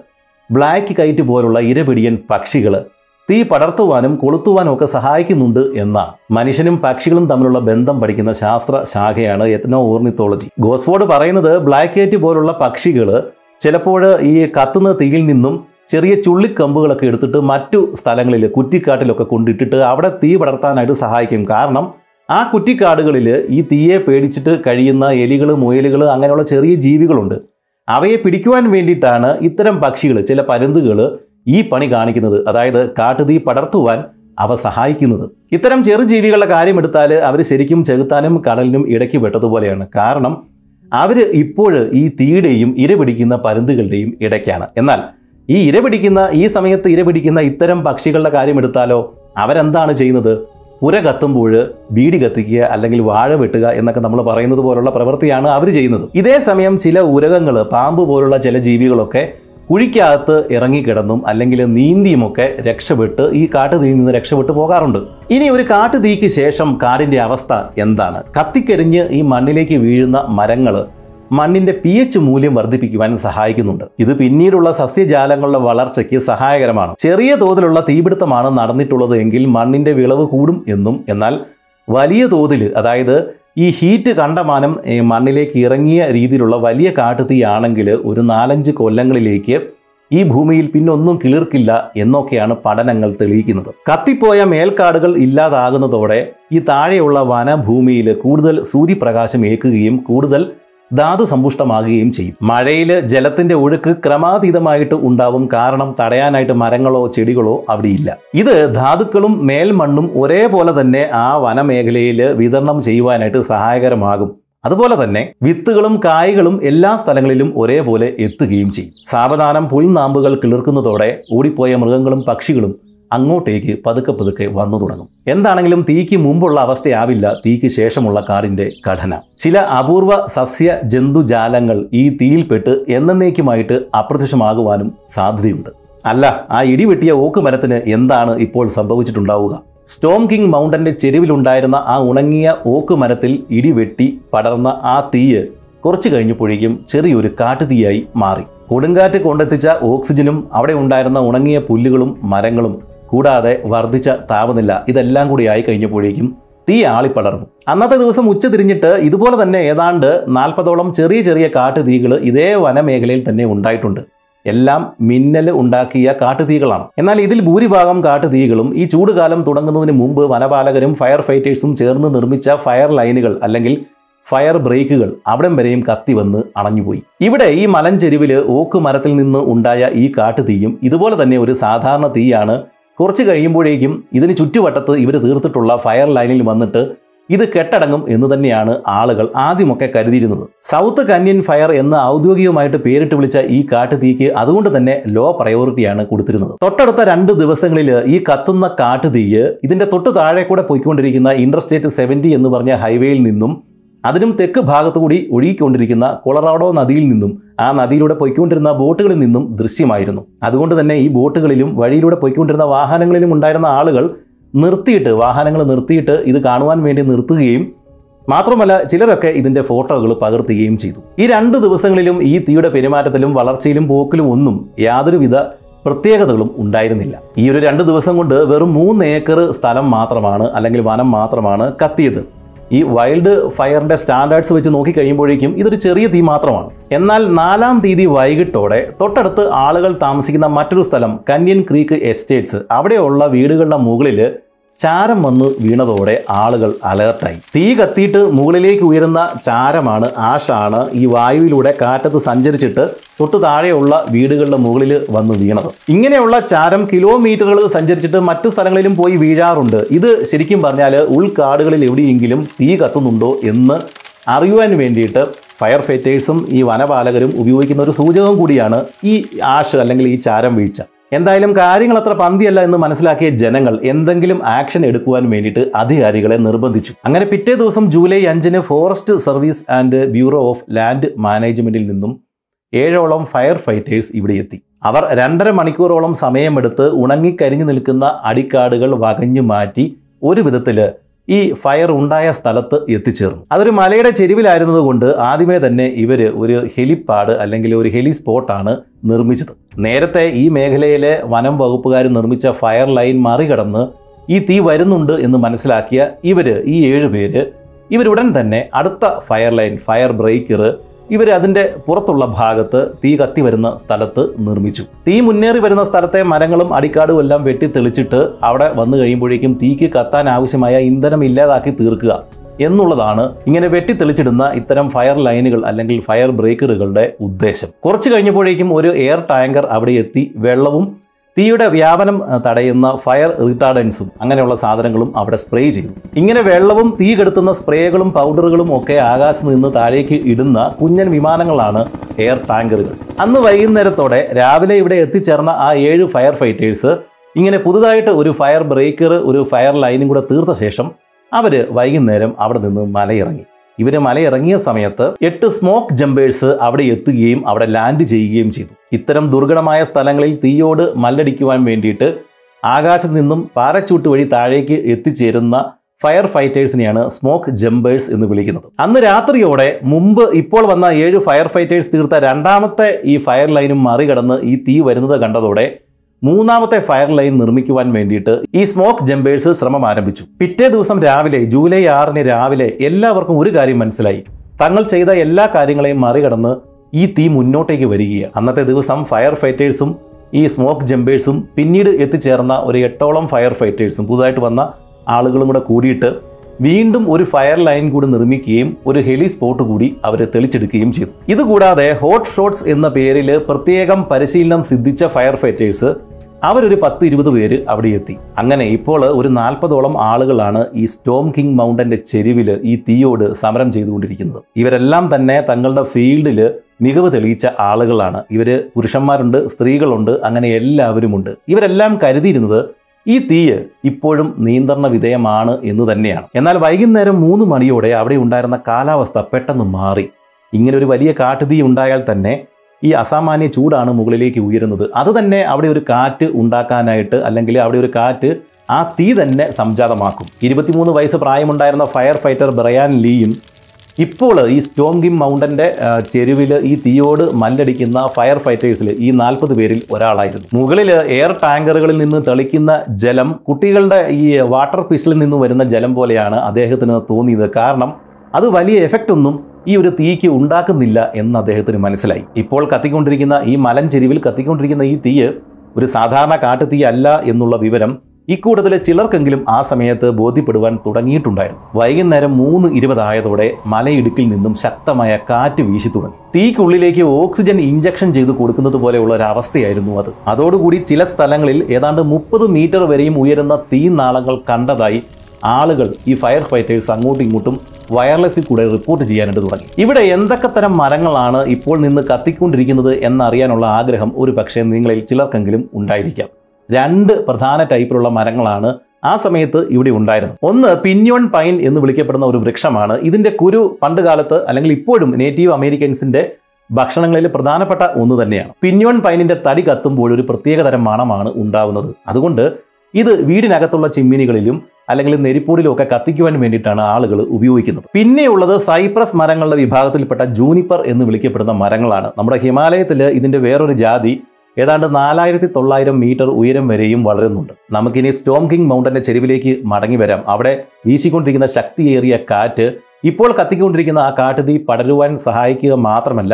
S1: ബ്ലാക്ക് കൈറ്റ് പോലുള്ള ഇരപിടിയൻ പക്ഷികൾ തീ പടർത്തുവാനും കൊളുത്തുവാനും ഒക്കെ സഹായിക്കുന്നുണ്ട് എന്ന. മനുഷ്യനും പക്ഷികളും തമ്മിലുള്ള ബന്ധം പഠിക്കുന്ന ശാസ്ത്ര ശാഖയാണ് എത്നോ ഓർണിത്തോളജി ഗോസ്ഫോർഡ് പറയുന്നത് ബ്ലാക്ക് കേറ്റ് പോലുള്ള പക്ഷികൾ ചിലപ്പോൾ ഈ കത്തുന്ന തീയിൽ നിന്നും ചെറിയ ചുള്ളിക്കമ്പുകളൊക്കെ എടുത്തിട്ട് മറ്റു സ്ഥലങ്ങളിൽ കുറ്റിക്കാട്ടിലൊക്കെ കൊണ്ടിട്ടിട്ട് അവിടെ തീ പടർത്താനായിട്ട് സഹായിക്കും. കാരണം ആ കുറ്റിക്കാടുകളിൽ ഈ തീയെ പേടിച്ചിട്ട് കഴിയുന്ന എലികൾ മുയലുകൾ അങ്ങനെയുള്ള ചെറിയ ജീവികളുണ്ട്. അവയെ പിടിക്കുവാൻ വേണ്ടിയിട്ടാണ് ഇത്തരം പക്ഷികൾ ചില പരുന്തുകൾ ഈ പണി കാണിക്കുന്നത് അതായത് കാട്ടുതീ പടർത്തുവാൻ അവ സഹായിക്കുന്നത്. ഇത്തരം ചെറുജീവികളുടെ കാര്യമെടുത്താൽ അവർ ശരിക്കും ചെകുത്താനും കടലിനും ഇടയ്ക്ക് പെട്ടതുപോലെയാണ്. കാരണം അവർ ഇപ്പോൾ ഈ തീയുടെയും ഇരപിടിക്കുന്ന പരുന്തുകളുടെയും ഇടയ്ക്കാണ്. എന്നാൽ ഈ ഇരപിടിക്കുന്ന ഈ സമയത്ത് ഇരപിടിക്കുന്ന ഇത്തരം പക്ഷികളുടെ കാര്യമെടുത്താലോ അവരെന്താണ് ചെയ്യുന്നത്? പുര കത്തുമ്പോൾ ബീഡി കത്തിക്കുക അല്ലെങ്കിൽ വാഴ വെട്ടുക എന്നൊക്കെ നമ്മൾ പറയുന്നത് പോലുള്ള പ്രവൃത്തിയാണ് അവർ ചെയ്യുന്നത്. ഇതേ സമയം ചില ഉരകങ്ങൾ പാമ്പ് പോലുള്ള ചില ജീവികളൊക്കെ കുഴിക്കകത്ത് ഇറങ്ങിക്കിടന്നും അല്ലെങ്കിൽ നീന്തിയുമൊക്കെ രക്ഷപ്പെട്ട് ഈ കാട്ടുതീയിൽ നിന്ന് രക്ഷപ്പെട്ട് പോകാറുണ്ട്. ഇനി ഒരു കാട്ടുതീക്ക് ശേഷം കാടിന്റെ അവസ്ഥ എന്താണ്? കത്തിക്കരിഞ്ഞ് ഈ മണ്ണിലേക്ക് വീഴുന്ന മരങ്ങൾ മണ്ണിന്റെ പി എച്ച് മൂല്യം വർദ്ധിപ്പിക്കുവാൻ സഹായിക്കുന്നുണ്ട്. ഇത് പിന്നീടുള്ള സസ്യജാലങ്ങളുടെ വളർച്ചയ്ക്ക് സഹായകരമാണ്. ചെറിയ തോതിലുള്ള തീപിടുത്തമാണ് നടന്നിട്ടുള്ളത് എങ്കിൽ മണ്ണിന്റെ വിളവ് കൂടും എന്നും എന്നാൽ വലിയ തോതിൽ അതായത് ഈ ഹീറ്റ് കണ്ടമാനം മണ്ണിലേക്ക് ഇറങ്ങിയ രീതിയിലുള്ള വലിയ കാട്ടുതീയാണെങ്കിൽ ഒരു നാലഞ്ച് കൊല്ലങ്ങളിലേക്ക് ഈ ഭൂമിയിൽ പിന്നൊന്നും കിളിർക്കില്ല എന്നൊക്കെയാണ് പഠനങ്ങൾ തെളിയിക്കുന്നത്. കത്തിപ്പോയ മേൽക്കാടുകൾ ഇല്ലാതാകുന്നതോടെ ഈ താഴെയുള്ള വനഭൂമിയിൽ കൂടുതൽ സൂര്യപ്രകാശം ഏൽക്കുകയും കൂടുതൽ ധാതു സമ്പുഷ്ടമാകുകയും ചെയ്യും. മഴയിൽ ജലത്തിന്റെ ഒഴുക്ക് ക്രമാതീതമായിട്ട് ഉണ്ടാവും. കാരണം തടയാനായിട്ട് മരങ്ങളോ ചെടികളോ അവിടെയില്ല. ഇത് ധാതുക്കളും മേൽമണ്ണും ഒരേപോലെ തന്നെ ആ വനമേഖലയിൽ വിതരണം ചെയ്യുവാനായിട്ട് സഹായകരമാകും. അതുപോലെ തന്നെ വിത്തുകളും കായകളും എല്ലാ സ്ഥലങ്ങളിലും ഒരേപോലെ എത്തുകയും ചെയ്യും. സാവധാനം പുൽനാമ്പുകൾ കിളിർക്കുന്നതോടെ ഓടിപ്പോയ മൃഗങ്ങളും പക്ഷികളും അങ്ങോട്ടേക്ക് പതുക്കെ പതുക്കെ വന്നു തുടങ്ങും. എന്താണെങ്കിലും തീക്ക് മുമ്പുള്ള അവസ്ഥയാവില്ല തീക്ക് ശേഷമുള്ള കാടിന്റെ ഘടന. ചില അപൂർവ സസ്യ ജന്തുജാലങ്ങൾ ഈ തീയിൽപ്പെട്ട് എന്നേക്കുമായിട്ട് അപ്രത്യക്ഷമാകുവാനും സാധ്യതയുണ്ട്. അല്ല ആ ഇടിവെട്ടിയ ഓക്ക് മരത്തിന് എന്താണ് ഇപ്പോൾ സംഭവിച്ചിട്ടുണ്ടാവുക? സ്റ്റോം കിങ് മൗണ്ടന്റെ ചെരുവിലുണ്ടായിരുന്ന ആ ഉണങ്ങിയ ഓക്ക് മരത്തിൽ ഇടിവെട്ടി പടർന്ന ആ തീയ് കുറച്ചു കഴിഞ്ഞപ്പോഴേക്കും ചെറിയൊരു കാട്ടുതീയായി മാറി. കൊടുങ്കാറ്റ് കൊണ്ടെത്തിച്ച ഓക്സിജനും അവിടെ ഉണ്ടായിരുന്ന ഉണങ്ങിയ പുല്ലുകളും മരങ്ങളും കൂടാതെ വർദ്ധിച്ച താപനില ഇതെല്ലാം കൂടി ആയി കഴിഞ്ഞപ്പോഴേക്കും തീ ആളിപ്പടർന്നു. അന്നത്തെ ദിവസം ഉച്ച തിരിഞ്ഞിട്ട് ഇതുപോലെ തന്നെ ഏതാണ്ട് നാൽപ്പതോളം ചെറിയ ചെറിയ കാട്ടുതീകൾ ഇതേ വനമേഖലയിൽ തന്നെ ഉണ്ടായിട്ടുണ്ട്. എല്ലാം മിന്നൽ ഉണ്ടാക്കിയ കാട്ടുതീകളാണ്. എന്നാൽ ഇതിൽ ഭൂരിഭാഗം കാട്ടുതീകളും ഈ ചൂടുകാലം തുടങ്ങുന്നതിന് മുമ്പ് വനപാലകരും ഫയർ ഫൈറ്റേഴ്സും ചേർന്ന് നിർമ്മിച്ച ഫയർ ലൈനുകൾ അല്ലെങ്കിൽ ഫയർ ബ്രേക്കുകൾ അവിടം വരെയും കത്തി വന്ന് അണഞ്ഞുപോയി. ഇവിടെ ഈ മലഞ്ചെരുവിൽ ഓക്ക് മരത്തിൽ നിന്ന് ഉണ്ടായ ഈ കാട്ടുതീയും ഇതുപോലെ തന്നെ ഒരു സാധാരണ തീയാണ് കുറച്ച് കഴിയുമ്പോഴേക്കും ഇതിന് ചുറ്റുവട്ടത്ത് ഇവർ തീർത്തിട്ടുള്ള ഫയർ ലൈനിൽ വന്നിട്ട് ഇത് കെട്ടടങ്ങും എന്ന് തന്നെയാണ് ആളുകൾ ആദ്യമൊക്കെ കരുതിയിരുന്നത്. സൗത്ത് കന്യൻ ഫയർ എന്ന് ഔദ്യോഗികമായിട്ട് പേരിട്ട് വിളിച്ച ഈ കാട്ടുതീക്ക് അതുകൊണ്ട് തന്നെ ലോ പ്രയോറിറ്റിയാണ് കൊടുത്തിരുന്നത്. തൊട്ടടുത്ത രണ്ട് ദിവസങ്ങളിൽ ഈ കത്തുന്ന കാട്ടുതീയ് ഇതിന്റെ തൊട്ട് താഴെ കൂടെ പോയിക്കൊണ്ടിരിക്കുന്ന ഇന്റർസ്റ്റേറ്റ് സെവന്റി എന്ന് പറഞ്ഞ ഹൈവേയിൽ നിന്നും അതിനും തെക്ക് ഭാഗത്തുകൂടി ഒഴുകിക്കൊണ്ടിരിക്കുന്ന കൊളറാഡോ നദിയിൽ നിന്നും ആ നദിയിലൂടെ പൊയ്ക്കൊണ്ടിരുന്ന ബോട്ടുകളിൽ നിന്നും ദൃശ്യമായിരുന്നു. അതുകൊണ്ട് തന്നെ ഈ ബോട്ടുകളിലും വഴിയിലൂടെ പൊയ്ക്കൊണ്ടിരുന്ന വാഹനങ്ങളിലും ഉണ്ടായിരുന്ന ആളുകൾ നിർത്തിയിട്ട് വാഹനങ്ങൾ നിർത്തിയിട്ട് ഇത് കാണുവാൻ വേണ്ടി നിർത്തുകയും മാത്രമല്ല ചിലരൊക്കെ ഇതിന്റെ ഫോട്ടോകൾ പകർത്തുകയും ചെയ്തു. ഈ രണ്ട് ദിവസങ്ങളിലും ഈ തീയുടെ പെരുമാറ്റത്തിലും വളർച്ചയിലും പോക്കിലും ഒന്നും യാതൊരുവിധ പ്രത്യേകതകളും ഉണ്ടായിരുന്നില്ല. ഈ ഒരു രണ്ട് ദിവസം കൊണ്ട് വെറും മൂന്ന് ഏക്കർ സ്ഥലം മാത്രമാണ് അല്ലെങ്കിൽ വനം മാത്രമാണ് കത്തിയത്. ഈ വൈൽഡ് ഫയറിന്റെ സ്റ്റാൻഡേർഡ്സ് വെച്ച് നോക്കിക്കഴിയുമ്പോഴേക്കും ഇതൊരു ചെറിയ തീ മാത്രമാണ്. എന്നാൽ നാലാം തീയതി വൈകിട്ടോടെ തൊട്ടടുത്ത് ആളുകൾ താമസിക്കുന്ന മറ്റൊരു സ്ഥലം കന്യൻ ക്രീക്ക് എസ്റ്റേറ്റ്സ് അവിടെയുള്ള വീടുകളുടെ മുകളിൽ ചാരം വന്ന് വീണതോടെ ആളുകൾ അലേർട്ടായി. തീ കത്തിയിട്ട് മുകളിലേക്ക് ഉയരുന്ന ചാരമാണ് ആഷാണ് ഈ വായുവിലൂടെ കാറ്റത്ത് സഞ്ചരിച്ചിട്ട് തൊട്ടു താഴെയുള്ള വീടുകളുടെ മുകളിൽ വന്ന് വീണത്. ഇങ്ങനെയുള്ള ചാരം കിലോമീറ്ററുകൾ സഞ്ചരിച്ചിട്ട് മറ്റു സ്ഥലങ്ങളിലും പോയി വീഴാറുണ്ട്. ഇത് ശരിക്കും പറഞ്ഞാൽ ഉൾക്കാടുകളിൽ എവിടെയെങ്കിലും തീ കത്തുന്നുണ്ടോ എന്ന് അറിയുവാൻ വേണ്ടിയിട്ട് ഫയർ ഫൈറ്റേഴ്സും ഈ വനപാലകരും ഉപയോഗിക്കുന്ന ഒരു സൂചകം കൂടിയാണ് ഈ ആഷ് അല്ലെങ്കിൽ ഈ ചാരം വീഴ്ച. എന്തായാലും കാര്യങ്ങൾ അത്ര പന്തിയല്ല എന്ന് മനസ്സിലാക്കിയ ജനങ്ങൾ എന്തെങ്കിലും ആക്ഷൻ എടുക്കുവാൻ വേണ്ടിയിട്ട് അധികാരികളെ നിർബന്ധിച്ചു. അങ്ങനെ പിറ്റേ ദിവസം ജൂലൈ അഞ്ചിന് forest service and bureau of land മാനേജ്മെന്റിൽ നിന്നും ഏഴോളം ഫയർ ഫൈറ്റേഴ്സ് ഇവിടെ എത്തി. അവർ രണ്ടര മണിക്കൂറോളം സമയമെടുത്ത് ഉണങ്ങിക്കരിഞ്ഞു നിൽക്കുന്ന അടിക്കാടുകൾ വകഞ്ഞു മാറ്റി ഒരു വിധത്തിൽ ഈ ഫയർ ഉണ്ടായ സ്ഥലത്ത് എത്തിച്ചേർന്നു. അതൊരു മലയുടെ ചെരുവിലായിരുന്നതുകൊണ്ട് ആദ്യമേ തന്നെ ഇവർ ഒരു ഹെലിപ്പാഡ് അല്ലെങ്കിൽ ഒരു ഹെലി സ്പോട്ടാണ് നിർമ്മിച്ചത്. നേരത്തെ ഈ മേഖലയിലെ വനം വകുപ്പുകാർ നിർമ്മിച്ച ഫയർ ലൈൻ മറികടന്ന് ഈ തീ വരുന്നുണ്ട് എന്ന് മനസ്സിലാക്കിയ ഇവർ ഈ ഏഴ് പേര് ഇവരുടൻ തന്നെ അടുത്ത ഫയർ ലൈൻ ഫയർ ബ്രേക്കർ ഇവർ അതിന്റെ പുറത്തുള്ള ഭാഗത്ത് തീ കത്തി വരുന്ന സ്ഥലത്ത് നിർമ്മിച്ചു. തീ മുന്നേറി വരുന്ന സ്ഥലത്തെ മരങ്ങളും അടിക്കാടും എല്ലാം വെട്ടി തെളിച്ചിട്ട് അവിടെ വന്നു കഴിയുമ്പോഴേക്കും തീക്ക് കത്താൻ ആവശ്യമായ ഇന്ധനം ഇല്ലാതാക്കി തീർക്കുക എന്നുള്ളതാണ് ഇങ്ങനെ വെട്ടിത്തെളിച്ചിടുന്ന ഇത്തരം ഫയർ ലൈനുകൾ അല്ലെങ്കിൽ ഫയർ ബ്രേക്കറുകളുടെ ഉദ്ദേശം. കുറച്ച് കഴിഞ്ഞപ്പോഴേക്കും ഒരു എയർ ടാങ്കർ അവിടെ എത്തി വെള്ളവും തീയുടെ വ്യാപനം തടയുന്ന ഫയർ റിട്ടാർഡൻസും അങ്ങനെയുള്ള സാധനങ്ങളും അവിടെ സ്പ്രേ ചെയ്തു. ഇങ്ങനെ വെള്ളവും തീ കെടുത്തുന്ന സ്പ്രേകളും പൗഡറുകളും ഒക്കെ ആകാശത്ത് നിന്ന് താഴേക്ക് ഇടുന്ന കുഞ്ഞൻ വിമാനങ്ങളാണ് എയർ ടാങ്കറുകൾ. അന്ന് വൈകുന്നേരത്തോടെ രാവിലെ ഇവിടെ എത്തിച്ചേർന്ന ആ ഏഴ് ഫയർ ഫൈറ്റേഴ്സ് ഇങ്ങനെ പുതുതായിട്ട് ഒരു ഫയർ ബ്രേക്കർ ഒരു ഫയർ ലൈനും കൂടെ തീർത്ത ശേഷം അവർ വൈകുന്നേരം അവിടെ നിന്ന് മലയിറങ്ങി. ഇവർ മലയിറങ്ങിയ സമയത്ത് എട്ട് സ്മോക്ക് ജമ്പേഴ്സ് അവിടെ എത്തുകയും അവിടെ ലാൻഡ് ചെയ്യുകയും ചെയ്തു. ഇത്തരം ദുർഘടമായ സ്ഥലങ്ങളിൽ തീയോട് മല്ലടിക്കുവാൻ വേണ്ടിയിട്ട് ആകാശത്ത് നിന്നും പാരച്ചൂട്ട് വഴി താഴേക്ക് എത്തിച്ചേരുന്ന ഫയർ ഫൈറ്റേഴ്സിനെയാണ് സ്മോക്ക് ജമ്പേഴ്സ് എന്ന് വിളിക്കുന്നത്. അന്ന് രാത്രിയോടെ മുമ്പ് ഇപ്പോൾ വന്ന ഏഴ് ഫയർ ഫൈറ്റേഴ്സ് തീർത്ത രണ്ടാമത്തെ ഈ ഫയർ ലൈനും മറികടന്ന് ഈ തീ വരുന്നത് കണ്ടതോടെ മൂന്നാമത്തെ ഫയർ ലൈൻ നിർമ്മിക്കുവാൻ വേണ്ടിയിട്ട് ഈ സ്മോക്ക് ജമ്പേഴ്സ് ശ്രമം ആരംഭിച്ചു. പിറ്റേ ദിവസം രാവിലെ ജൂലൈ ആറിന് രാവിലെ എല്ലാവർക്കും ഒരു കാര്യം മനസ്സിലായി. തങ്ങൾ ചെയ്ത എല്ലാ കാര്യങ്ങളെയും മറികടന്ന് ഈ തീ മുന്നോട്ടേക്ക് വരികയാണ്. അന്നത്തെ ദിവസം ഫയർ ഫൈറ്റേഴ്സും ഈ സ്മോക്ക് ജമ്പേഴ്സും പിന്നീട് എത്തിച്ചേർന്ന ഒരു എട്ടോളം ഫയർ ഫൈറ്റേഴ്സും പുതുതായിട്ട് വന്ന ആളുകളും കൂടെ കൂടിയിട്ട് വീണ്ടും ഒരു ഫയർ ലൈൻ കൂടി നിർമ്മിക്കുകയും ഒരു ഹെലി സ്പോട്ട് കൂടി അവർ തെളിച്ചെടുക്കുകയും ചെയ്തു. ഇതുകൂടാതെ ഹോട്ട് ഷോട്ട്സ് എന്ന പേരിൽ പ്രത്യേകം പരിശീലനം സിദ്ധിച്ച ഫയർ ഫൈറ്റേഴ്സ് അവരൊരു പത്ത് ഇരുപത് പേര് അവിടെ എത്തി. അങ്ങനെ ഇപ്പോൾ ഒരു നാൽപ്പതോളം ആളുകളാണ് ഈ സ്റ്റോം കിങ് മൗണ്ടന്റെ ചെരുവിൽ ഈ തീയോട് സമരം ചെയ്തുകൊണ്ടിരിക്കുന്നത്. ഇവരെല്ലാം തന്നെ തങ്ങളുടെ ഫീൽഡിൽ മികവ് തെളിയിച്ച ആളുകളാണ്. ഇവർ പുരുഷന്മാരുണ്ട് സ്ത്രീകളുണ്ട് അങ്ങനെ എല്ലാവരുമുണ്ട്. ഇവരെല്ലാം കരുതിയിരുന്നത് ഈ തീയ് ഇപ്പോഴും നിയന്ത്രണ വിധേയമാണ് എന്ന് തന്നെയാണ്. എന്നാൽ വൈകുന്നേരം മൂന്ന് മണിയോടെ അവിടെ ഉണ്ടായിരുന്ന കാലാവസ്ഥ പെട്ടെന്ന് മാറി. ഇങ്ങനെ ഒരു വലിയ കാട്ടുതീ ഉണ്ടായാൽ തന്നെ ഈ അസാമാന്യ ചൂടാണ് മുകളിലേക്ക് ഉയരുന്നത്. അത് തന്നെ അവിടെ ഒരു കാറ്റ് ഉണ്ടാക്കാനായിട്ട് അല്ലെങ്കിൽ അവിടെ ഒരു കാറ്റ് ആ തീ തന്നെ സംജാതമാക്കും. ഇരുപത്തിമൂന്ന് വയസ്സ് പ്രായമുണ്ടായിരുന്ന ഫയർ ഫൈറ്റർ ബ്രയാൻ ലീയും ഇപ്പോൾ ഈ സ്റ്റോംഗിം മൗണ്ടന്റെ ചെരുവിൽ ഈ തീയോട് മല്ലടിക്കുന്ന ഫയർ ഫൈറ്റേഴ്സിൽ ഈ നാൽപ്പത് പേരിൽ ഒരാളായിരുന്നു. മുകളിൽ എയർ ടാങ്കറുകളിൽ നിന്ന് തെളിക്കുന്ന ജലം കുട്ടികളുടെ ഈ വാട്ടർ പിസ്റ്റിൽ നിന്ന് വരുന്ന ജലം പോലെയാണ് അദ്ദേഹത്തിന് തോന്നിയത്. കാരണം അത് വലിയ എഫക്റ്റ് ഒന്നും ഈ ഒരു തീക്ക് ഉണ്ടാക്കുന്നില്ല എന്ന് അദ്ദേഹത്തിന് മനസ്സിലായി. ഇപ്പോൾ കത്തിക്കൊണ്ടിരിക്കുന്ന ഈ മലഞ്ചെരിവിൽ കത്തിക്കൊണ്ടിരിക്കുന്ന ഈ തീയ് ഒരു സാധാരണ കാട്ടുതീ അല്ല എന്നുള്ള വിവരം ഇക്കൂട്ടത്തിലെ ചിലർക്കെങ്കിലും ആ സമയത്ത് ബോധ്യപ്പെടുവാൻ തുടങ്ങിയിട്ടുണ്ടായിരുന്നു. വൈകുന്നേരം മൂന്ന് ഇരുപതായതോടെ മലയിടുക്കിൽ നിന്നും ശക്തമായ കാറ്റ് വീശി തുടങ്ങി. തീക്കുള്ളിലേക്ക് ഓക്സിജൻ ഇഞ്ചക്ഷൻ ചെയ്തു കൊടുക്കുന്നത് പോലെയുള്ള ഒരു അവസ്ഥയായിരുന്നു അത്. അതോടുകൂടി ചില സ്ഥലങ്ങളിൽ ഏതാണ്ട് മുപ്പത് മീറ്റർ വരെയും ഉയരുന്ന തീനാളങ്ങൾ കണ്ടതായി ആളുകൾ ഈ ഫയർ ഫൈറ്റേഴ്സ് അങ്ങോട്ടും ഇങ്ങോട്ടും വയർലെസ്സിൽ കൂടെ റിപ്പോർട്ട് ചെയ്യാനായിട്ട് തുടങ്ങി. ഇവിടെ എന്തൊക്കെ തരം മരങ്ങളാണ് ഇപ്പോൾ നിന്ന് കത്തിക്കൊണ്ടിരിക്കുന്നത് എന്നറിയാനുള്ള ആഗ്രഹം ഒരു പക്ഷേ നിങ്ങളിൽ ചിലർക്കെങ്കിലും ഉണ്ടായിരിക്കാം. രണ്ട് പ്രധാന ടൈപ്പിലുള്ള മരങ്ങളാണ് ആ സമയത്ത് ഇവിടെ ഉണ്ടായിരുന്നത്. ഒന്ന് പിന്യോൺ പൈൻ എന്ന് വിളിക്കപ്പെടുന്ന ഒരു വൃക്ഷമാണ്. ഇതിന്റെ കുരു പണ്ട് കാലത്ത് അല്ലെങ്കിൽ ഇപ്പോഴും നേറ്റീവ് അമേരിക്കൻസിന്റെ ഭക്ഷണങ്ങളിൽ പ്രധാനപ്പെട്ട ഒന്ന് തന്നെയാണ്. പിന്യോൺ പൈനിന്റെ തടി കത്തുമ്പോൾ ഒരു പ്രത്യേക തരം മണമാണ് ഉണ്ടാവുന്നത്. അതുകൊണ്ട് ഇത് വീടിനകത്തുള്ള ചിമ്മിനികളിലും അല്ലെങ്കിൽ നെരിപ്പൂടിലും ഒക്കെ കത്തിക്കുവാൻ വേണ്ടിയിട്ടാണ് ആളുകൾ ഉപയോഗിക്കുന്നത്. പിന്നെയുള്ളത് സൈപ്രസ് മരങ്ങളുടെ വിഭാഗത്തിൽപ്പെട്ട ജൂനിപ്പർ എന്ന് വിളിക്കപ്പെടുന്ന മരങ്ങളാണ്. നമ്മുടെ ഹിമാലയത്തിൽ ഇതിന്റെ വേറൊരു ജാതി ഏതാണ്ട് നാലായിരത്തി തൊള്ളായിരം മീറ്റർ ഉയരം വരെയും വളരുന്നുണ്ട്. നമുക്കിനി സ്റ്റോം കിങ് മൗണ്ടന്റെ ചെരുവിലേക്ക് മടങ്ങി വരാം. അവിടെ വീശിക്കൊണ്ടിരിക്കുന്ന ശക്തിയേറിയ കാറ്റ് ഇപ്പോൾ കത്തിക്കൊണ്ടിരിക്കുന്ന ആ കാട്ടുതീ പടരുവാൻ സഹായിക്കുക മാത്രമല്ല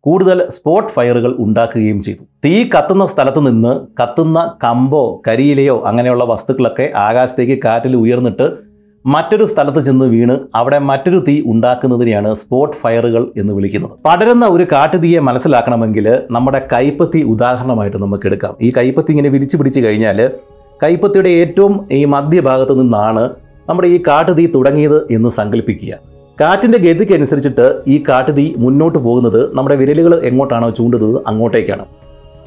S1: കൂടുതൽ സ്പോട്ട് ഫയറുകൾ ഉണ്ടാക്കുകയും ചെയ്തു. തീ കത്തുന്ന സ്ഥലത്ത് നിന്ന് കത്തുന്ന കമ്പോ കരിയിലയോ അങ്ങനെയുള്ള വസ്തുക്കളൊക്കെ ആകാശത്തേക്ക് കാറ്റിൽ ഉയർന്നിട്ട് മറ്റൊരു സ്ഥലത്ത് ചെന്ന് വീണ് അവിടെ മറ്റൊരു തീ ഉണ്ടാക്കുന്നതിനെയാണ് സ്പോട്ട് ഫയറുകൾ എന്ന് വിളിക്കുന്നത്. പടരുന്ന ഒരു കാട്ടുതീയെ മനസ്സിലാക്കണമെങ്കിൽ നമ്മുടെ കൈപ്പത്തി ഉദാഹരണമായിട്ട് നമുക്ക് എടുക്കാം. ഈ കൈപ്പത്തി ഇങ്ങനെ വിരിച്ചു പിടിച്ചു കഴിഞ്ഞാൽ കൈപ്പത്തിയുടെ ഏറ്റവും ഈ മധ്യഭാഗത്ത് നിന്നാണ് നമ്മുടെ ഈ കാട്ടുതീ തുടങ്ങിയത് എന്ന് സങ്കല്പിക്കുക. കാറ്റിന്റെ ഗതിക്കനുസരിച്ചിട്ട് ഈ കാട്ടുതീ മുന്നോട്ട് പോകുന്നത് നമ്മുടെ വിരലുകൾ എങ്ങോട്ടാണോ ചൂണ്ടുന്നത് അങ്ങോട്ടേക്കാണ്.